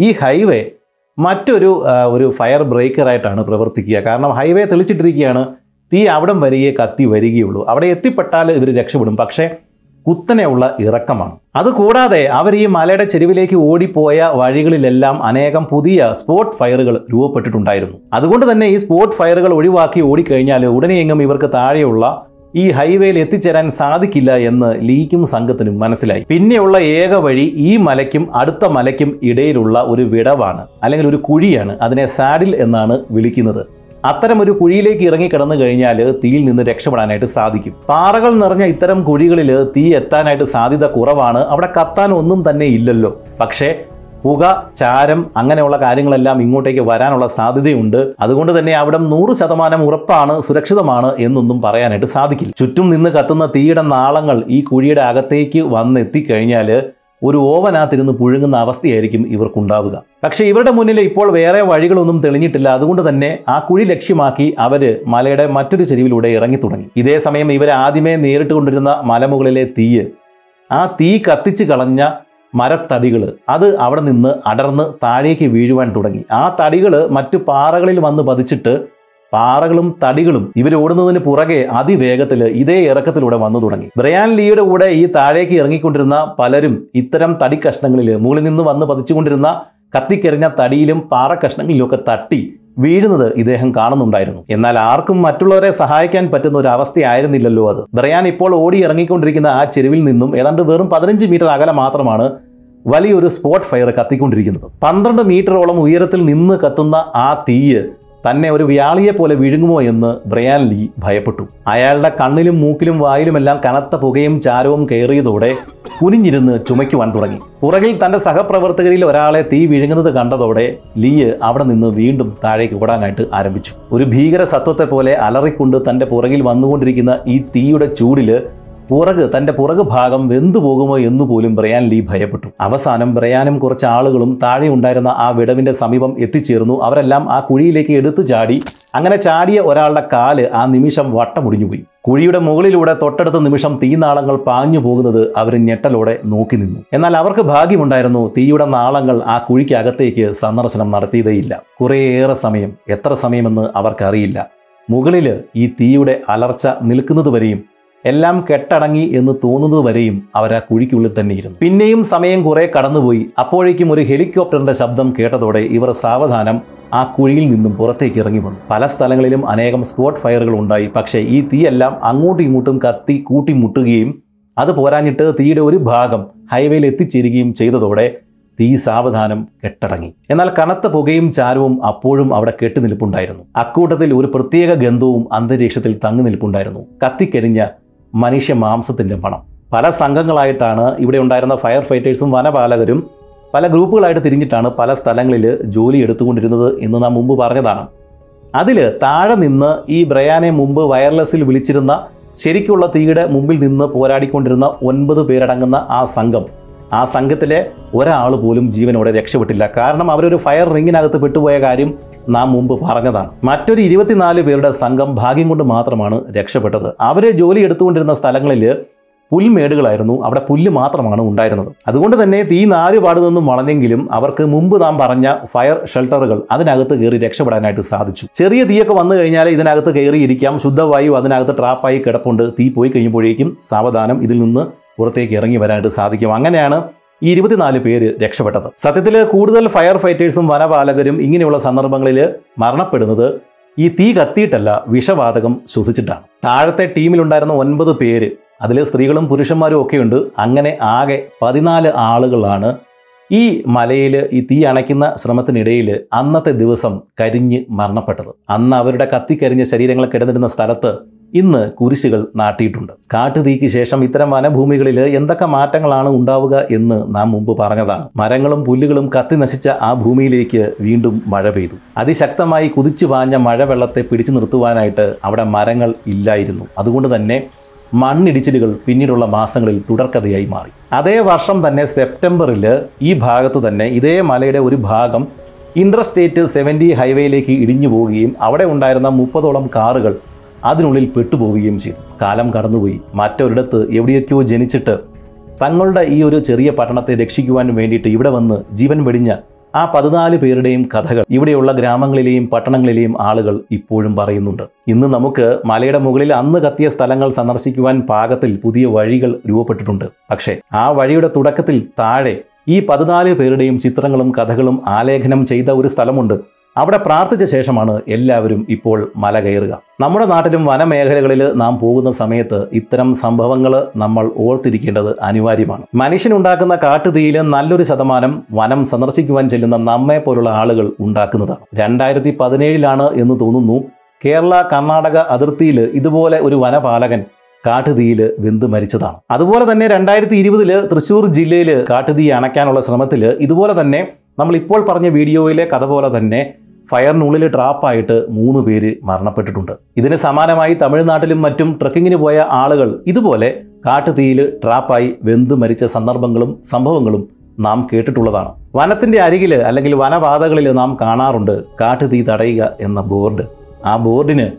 S1: ഈ ഹൈവേ മറ്റൊരു ഒരു ഫയർ ബ്രേക്കറായിട്ടാണ് പ്രവർത്തിക്കുക. കാരണം ഹൈവേ തെളിച്ചിട്ടിരിക്കുകയാണ്. തീ അവിടം വരികയെ കത്തി വരികയുള്ളൂ. അവിടെ എത്തിപ്പെട്ടാൽ ഇവർ രക്ഷപ്പെടും. പക്ഷേ കുത്തനെയുള്ള ഇറക്കമാണ്. അതുകൂടാതെ അവർ ഈ മലയുടെ ചെരുവിലേക്ക് ഓടിപ്പോയ വഴികളിലെല്ലാം അനേകം പുതിയ സ്പോട്ട് ഫയറുകൾ രൂപപ്പെട്ടിട്ടുണ്ടായിരുന്നു. അതുകൊണ്ട് തന്നെ ഈ സ്പോട്ട് ഫയറുകൾ ഒഴിവാക്കി ഓടിക്കഴിഞ്ഞാൽ ഉടനെയെങ്കിലും ഇവർക്ക് താഴെയുള്ള ഈ ഹൈവേയിൽ എത്തിച്ചേരാൻ സാധിക്കില്ല എന്ന് ലീക്കും സംഘത്തിനും മനസ്സിലായി. പിന്നെയുള്ള ഏക വഴി ഈ മലയ്ക്കും അടുത്ത മലയ്ക്കും ഇടയിലുള്ള ഒരു വിടവാണ് അല്ലെങ്കിൽ ഒരു കുഴിയാണ് അതിനെ സാഡിൽ എന്നാണ് വിളിക്കുന്നത്. അത്തരം ഒരു കുഴിയിലേക്ക് ഇറങ്ങി കിടന്നു കഴിഞ്ഞാൽ തീയിൽ നിന്ന് രക്ഷപ്പെടാനായിട്ട് സാധിക്കും. പാറകൾ നിറഞ്ഞ ഇത്തരം കുഴികളിൽ തീ എത്താനായിട്ട് സാധ്യത കുറവാണ്. അവിടെ കത്താൻ ഒന്നും തന്നെ ഇല്ലല്ലോ. പക്ഷേ പുക ചാരം അങ്ങനെയുള്ള കാര്യങ്ങളെല്ലാം ഇങ്ങോട്ടേക്ക് വരാനുള്ള സാധ്യതയുണ്ട്. അതുകൊണ്ട് തന്നെ അവിടെ നൂറ് ശതമാനം ഉറപ്പാണ് സുരക്ഷിതമാണ് എന്നൊന്നും പറയാനായിട്ട് സാധിക്കില്ല. ചുറ്റും നിന്ന് കത്തുന്ന തീയുടെ നാളങ്ങൾ ഈ കുഴിയുടെ അകത്തേക്ക് വന്നെത്തിക്കഴിഞ്ഞാൽ ഒരു ഓവനകത്തിരുന്ന് പുഴുങ്ങുന്ന അവസ്ഥയായിരിക്കും ഇവർക്കുണ്ടാവുക. പക്ഷേ ഇവരുടെ മുന്നിൽ ഇപ്പോൾ വേറെ വഴികളൊന്നും തെളിഞ്ഞിട്ടില്ല. അതുകൊണ്ട് തന്നെ ആ കുഴി ലക്ഷ്യമാക്കി അവർ മലയുടെ മറ്റൊരു ചെരിവിലൂടെ ഇറങ്ങി തുടങ്ങി ഇതേ സമയം ഇവർ ആദ്യമേ നേരിട്ട് കൊണ്ടിരുന്ന മലമുകളിലെ തീയ്. ആ തീ കത്തിച്ച് കളഞ്ഞ മരത്തടികൾ അത് അവിടെ നിന്ന് അടർന്ന് താഴേക്ക് വീഴുവാൻ തുടങ്ങി. ആ തടികൾ മറ്റു പാറകളിൽ വന്ന് പതിച്ചിട്ട് പാറകളും തടികളും ഇവരോടുന്നതിന് പുറകെ അതിവേഗത്തിൽ ഇതേ ഇറക്കത്തിലൂടെ വന്നു തുടങ്ങി. ബ്രയാൻ ലീയുടെ കൂടെ ഈ താഴേക്ക് ഇറങ്ങിക്കൊണ്ടിരുന്ന പലരും ഇത്തരം തടി കഷ്ണങ്ങളിൽ മുകളിൽ നിന്ന് വന്ന് പതിച്ചുകൊണ്ടിരുന്ന കത്തിക്കെറിഞ്ഞ തടിയിലും പാറ കഷ്ണങ്ങളിലുമൊക്കെ തട്ടി വീഴുന്നത് ഇദ്ദേഹം കാണുന്നുണ്ടായിരുന്നു. എന്നാൽ ആർക്കും മറ്റുള്ളവരെ സഹായിക്കാൻ പറ്റുന്ന ഒരു അവസ്ഥയായിരുന്നില്ലല്ലോ അത്. ബ്രയാൻ ഇപ്പോൾ ഓടി ഇറങ്ങിക്കൊണ്ടിരിക്കുന്ന ആ ചെരുവിൽ നിന്നും ഏതാണ്ട് വെറും പതിനഞ്ച് മീറ്റർ അകലെ മാത്രമാണ് വലിയൊരു സ്പോട്ട് ഫയർ കത്തിക്കൊണ്ടിരിക്കുന്നത്. പന്ത്രണ്ട് മീറ്ററോളം ഉയരത്തിൽ നിന്ന് കത്തുന്ന ആ തീയ് തന്നെ ഒരു വ്യാളിയെ പോലെ വിഴുങ്ങുമോ എന്ന് ബ്രയാൻ ലീ ഭയപ്പെട്ടു. അയാളുടെ കണ്ണിലും മൂക്കിലും വായിലുമെല്ലാം കനത്ത പുകയും ചാരവും കയറിയതോടെ കുനിഞ്ഞിരുന്ന് ചുമയ്ക്കുവാൻ തുടങ്ങി. പുറകിൽ തന്റെ സഹപ്രവർത്തകരിൽ ഒരാളെ തീ വിഴുങ്ങുന്നത് കണ്ടതോടെ ലീയ് അവിടെ നിന്ന് വീണ്ടും താഴേക്ക് ഓടാനായിട്ട് ആരംഭിച്ചു. ഒരു ഭീകര സത്വത്തെ പോലെ അലറിക്കൊണ്ട് തന്റെ പുറകിൽ വന്നുകൊണ്ടിരിക്കുന്ന ഈ തീയുടെ ചൂടിൽ പുറക് തന്റെ പുറക് ഭാഗം വെന്തു പോകുമോ എന്ന് പോലും ബ്രയാൻ ലീ ഭയപ്പെട്ടു. അവസാനം ബ്രയാനും കുറച്ച് ആളുകളും താഴെ ഉണ്ടായിരുന്ന ആ വിടവിന്റെ സമീപം എത്തിച്ചേർന്നു. അവരെല്ലാം ആ കുഴിയിലേക്ക് എടുത്തു ചാടി. അങ്ങനെ ചാടിയ ഒരാളുടെ കാൽ ആ നിമിഷം വട്ടമുടിഞ്ഞുപോയി. കുഴിയുടെ മുകളിലൂടെ തൊട്ടടുത്ത നിമിഷം തീനാളങ്ങൾ പാഞ്ഞു പോകുന്നത് അവർ ഞെട്ടലോടെ നോക്കി നിന്നു. എന്നാൽ അവർക്ക് ഭാഗ്യമുണ്ടായിരുന്നു തീയുടെ നാളങ്ങൾ ആ കുഴിക്കകത്തേക്ക് സന്ദർശനം നടത്തിയതേയില്ല. കുറേയേറെ സമയം. എത്ര സമയമെന്ന് അവർക്കറിയില്ല. മുകളിൽ ഈ തീയുടെ അലർച്ച നിൽക്കുന്നതുവരെയും എല്ലാം കെട്ടടങ്ങി എന്ന് തോന്നുന്നത് വരെയും അവർ ആ കുഴിക്കുള്ളിൽ തന്നെ ഇരുന്നു. പിന്നെയും സമയം കുറെ കടന്നുപോയി. അപ്പോഴേക്കും ഒരു ഹെലികോപ്റ്ററിന്റെ ശബ്ദം കേട്ടതോടെ ഇവർ സാവധാനം ആ കുഴിയിൽ നിന്നും പുറത്തേക്ക് ഇറങ്ങി വന്നു. പല സ്ഥലങ്ങളിലും അനേകം സ്പോട്ട് ഫയറുകൾ ഉണ്ടായി. പക്ഷേ ഈ തീയെല്ലാം അങ്ങോട്ടും ഇങ്ങോട്ടും കത്തി കൂട്ടിമുട്ടുകയും അത് പോരാഞ്ഞിട്ട് തീയുടെ ഒരു ഭാഗം ഹൈവേയിൽ എത്തിച്ചേരുകയും ചെയ്തതോടെ തീ സാവധാനം കെട്ടടങ്ങി. എന്നാൽ കനത്ത പുകയും ചാരവും അപ്പോഴും അവിടെ കെട്ടുനിൽപ്പുണ്ടായിരുന്നു. അക്കൂട്ടത്തിൽ ഒരു പ്രത്യേക ഗന്ധവും അന്തരീക്ഷത്തിൽ തങ്ങി നിൽപ്പുണ്ടായിരുന്നു കത്തിക്കരിഞ്ഞ മനുഷ്യ മാംസത്തിന്റെ മണം പല സംഘങ്ങളായിട്ടാണ് ഇവിടെ ഉണ്ടായിരുന്ന ഫയർ ഫൈറ്റേഴ്സും വനപാലകരും പല ഗ്രൂപ്പുകളായിട്ട് തിരിഞ്ഞിട്ടാണ് പല സ്ഥലങ്ങളിൽ ജോലി എടുത്തുകൊണ്ടിരുന്നത് എന്ന് നാം മുമ്പ് പറഞ്ഞതാണ്. അതിൽ താഴെ നിന്ന് ഈ ബ്രയാനെ മുമ്പ് വയർലെസ്സിൽ വിളിച്ചിരുന്ന ശരിക്കുള്ള തീയുടെ മുമ്പിൽ നിന്ന് പോരാടിക്കൊണ്ടിരുന്ന ഒൻപത് പേരടങ്ങുന്ന ആ സംഘം. ആ സംഘത്തിലെ ഒരാൾ പോലും ജീവനോടെ രക്ഷപ്പെട്ടില്ല. കാരണം അവരൊരു ഫയർ റിങ്ങിനകത്ത് പെട്ടുപോയ കാര്യം നാം മുമ്പ് പറഞ്ഞതാണ്. മറ്റൊരു ഇരുപത്തിനാല് പേരുടെ സംഘം ഭാഗ്യം കൊണ്ട് മാത്രമാണ് രക്ഷപ്പെട്ടത്. അവരെ ജോലി എടുത്തുകൊണ്ടിരുന്ന സ്ഥലങ്ങളിൽ പുൽമേടുകളായിരുന്നു. അവിടെ പുല്ല് മാത്രമാണ് ഉണ്ടായിരുന്നത്. അതുകൊണ്ട് തന്നെ തീ നാലുപാട് നിന്നും വളഞ്ഞെങ്കിലും അവർക്ക് മുമ്പ് നാം പറഞ്ഞ ഫയർ ഷെൽട്ടറുകൾ അതിനകത്ത് കയറി രക്ഷപ്പെടാനായിട്ട് സാധിച്ചു. ചെറിയ തീയൊക്കെ വന്നു കഴിഞ്ഞാൽ ഇതിനകത്ത് കയറിയിരിക്കാം. ശുദ്ധവായു അതിനകത്ത് ട്രാപ്പായി കിടപ്പുണ്ട്. തീ പോയി കഴിയുമ്പോഴേക്കും സാവധാനം ഇതിൽ നിന്ന് പുറത്തേക്ക് ഇറങ്ങി വരാനായിട്ട് സാധിക്കും. അങ്ങനെയാണ് ഈ ഇരുപത്തിനാല് പേര് രക്ഷപ്പെട്ടത്. സത്യത്തിൽ കൂടുതൽ ഫയർ ഫൈറ്റേഴ്സും വനപാലകരും ഇങ്ങനെയുള്ള സന്ദർഭങ്ങളിൽ മരണപ്പെടുന്നത് ഈ തീ കത്തിയിട്ടല്ല വിഷവാതകം ശ്വസിച്ചിട്ടാണ്. താഴത്തെ ടീമിലുണ്ടായിരുന്ന ഒൻപത് പേര് അതിൽ സ്ത്രീകളും പുരുഷന്മാരും ഒക്കെയുണ്ട്. അങ്ങനെ ആകെ പതിനാല് ആളുകളാണ് ഈ മലയിൽ ഈ തീ അണയ്ക്കുന്ന ശ്രമത്തിനിടയിൽ അന്നത്തെ ദിവസം കരിഞ്ഞ് മരണപ്പെട്ടത്. അന്ന് അവരുടെ കത്തിക്കരിഞ്ഞ ശരീരങ്ങൾ കിടന്നിരുന്ന സ്ഥലത്ത് ഇന്ന് കുരിശുകൾ നാട്ടിയിട്ടുണ്ട്. കാട്ടുതീക്ക് ശേഷം ഇത്തരം വനഭൂമികളിൽ എന്തൊക്കെ മാറ്റങ്ങളാണ് ഉണ്ടാവുക എന്ന് നാം മുമ്പ് പറഞ്ഞതാണ്. മരങ്ങളും പുല്ലുകളും കത്തി നശിച്ച ആ ഭൂമിയിലേക്ക് വീണ്ടും മഴ പെയ്തു. അതിശക്തമായി കുതിച്ചു പാഞ്ഞ മഴവെള്ളത്തെ പിടിച്ചു നിർത്തുവാനായിട്ട് അവിടെ മരങ്ങൾ ഇല്ലായിരുന്നു. അതുകൊണ്ട് തന്നെ മണ്ണിടിച്ചിലുകൾ പിന്നീടുള്ള മാസങ്ങളിൽ തുടർക്കഥയായി മാറി. അതേ വർഷം തന്നെ സെപ്റ്റംബറിൽ ഈ ഭാഗത്ത് തന്നെ ഇതേ മലയുടെ ഒരു ഭാഗം ഇൻട്രസ്റ്റേറ്റ് സെവന്റി ഹൈവേയിലേക്ക് ഇടിഞ്ഞു പോവുകയും അവിടെ ഉണ്ടായിരുന്ന മുപ്പതോളം കാറുകൾ അതിനുള്ളിൽ പെട്ടുപോവുകയും ചെയ്തു. കാലം കടന്നുപോയി. മറ്റൊരിടത്ത് എവിടെയൊക്കെയോ ജനിച്ചിട്ട് തങ്ങളുടെ ഈ ഒരു ചെറിയ പട്ടണത്തെ രക്ഷിക്കുവാൻ വേണ്ടിയിട്ട് ഇവിടെ വന്ന് ജീവൻ വെടിഞ്ഞ ആ പതിനാല് പേരുടെയും കഥകൾ ഇവിടെയുള്ള ഗ്രാമങ്ങളിലെയും പട്ടണങ്ങളിലെയും ആളുകൾ ഇപ്പോഴും പറയുന്നുണ്ട്. ഇന്ന് നമുക്ക് മലയുടെ മുകളിൽ അന്ന് കത്തിയ സ്ഥലങ്ങൾ സന്ദർശിക്കുവാൻ പാകത്തിൽ പുതിയ വഴികൾ രൂപപ്പെട്ടിട്ടുണ്ട്. പക്ഷേ ആ വഴിയുടെ തുടക്കത്തിൽ താഴെ ഈ പതിനാല് പേരുടെയും ചിത്രങ്ങളും കഥകളും ആലേഖനം ചെയ്ത ഒരു സ്ഥലമുണ്ട്. അവിടെ പ്രാർത്ഥിച്ച ശേഷമാണ് എല്ലാവരും ഇപ്പോൾ മല കയറുക. നമ്മുടെ നാട്ടിലും വനമേഖലകളിൽ നാം പോകുന്ന സമയത്ത് ഇത്തരം സംഭവങ്ങൾ നമ്മൾ ഓർത്തിരിക്കേണ്ടത് അനിവാര്യമാണ്. മനുഷ്യനുണ്ടാക്കുന്ന കാട്ടുതീയിൽ നല്ലൊരു ശതമാനം വനം സന്ദർശിക്കുവാൻ ചെല്ലുന്ന നമ്മെ പോലുള്ള ആളുകൾ ഉണ്ടാക്കുന്നതാണ്. രണ്ടായിരത്തി പതിനേഴിലാണ് എന്ന് തോന്നുന്നു കേരള കർണാടക അതിർത്തിയിൽ ഇതുപോലെ ഒരു വനപാലകൻ കാട്ടുതീയിൽ വെന്ത് മരിച്ചതാണ്. അതുപോലെ തന്നെ രണ്ടായിരത്തി ഇരുപതിൽ തൃശ്ശൂർ ജില്ലയിൽ കാട്ടുതീ അണയ്ക്കാനുള്ള ശ്രമത്തിൽ ഇതുപോലെ തന്നെ നമ്മൾ ഇപ്പോൾ പറഞ്ഞ വീഡിയോയിലെ കഥ പോലെ തന്നെ ഫയറിനുള്ളിൽ ട്രാപ്പായിട്ട് മൂന്ന് പേര് മരണപ്പെട്ടിട്ടുണ്ട്. ഇതിന് സമാനമായി തമിഴ്നാട്ടിലും മറ്റും ട്രക്കിങ്ങിന് പോയ ആളുകൾ ഇതുപോലെ കാട്ടുതീയിൽ ട്രാപ്പായി വെന്തു മരിച്ച സന്ദർഭങ്ങളും സംഭവങ്ങളും നാം കേട്ടിട്ടുള്ളതാണ്. വനത്തിന്റെ അരികിൽ അല്ലെങ്കിൽ വനപാതകളിൽ നാം കാണാറുണ്ട് കാട്ടുതീ തടയുക എന്ന ബോർഡ്. ആ ബോർഡിന്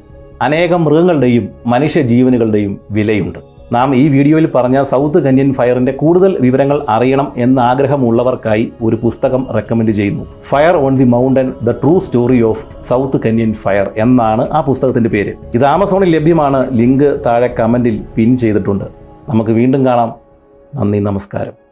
S1: അനേകം മൃഗങ്ങളുടെയും മനുഷ്യ ജീവനുകളുടെയും വിലയുണ്ട്. നാം ഈ വീഡിയോയിൽ പറഞ്ഞ സൗത്ത് കന്യൻ ഫയറിന്റെ കൂടുതൽ വിവരങ്ങൾ അറിയണം എന്ന ആഗ്രഹമുള്ളവർക്കായി ഒരു പുസ്തകം റെക്കമെൻഡ് ചെയ്യുന്നു. Fire on the mountain the true story of South Canyon fire എന്നാണ് ആ പുസ്തകത്തിന്റെ പേര്. ഇത് ആമസോണിൽ ലഭ്യമാണ്. ലിങ്ക് താഴെ കമന്റിൽ പിൻ ചെയ്തിട്ടുണ്ട്. നമുക്ക് വീണ്ടും കാണാം. നന്ദി നമസ്കാരം.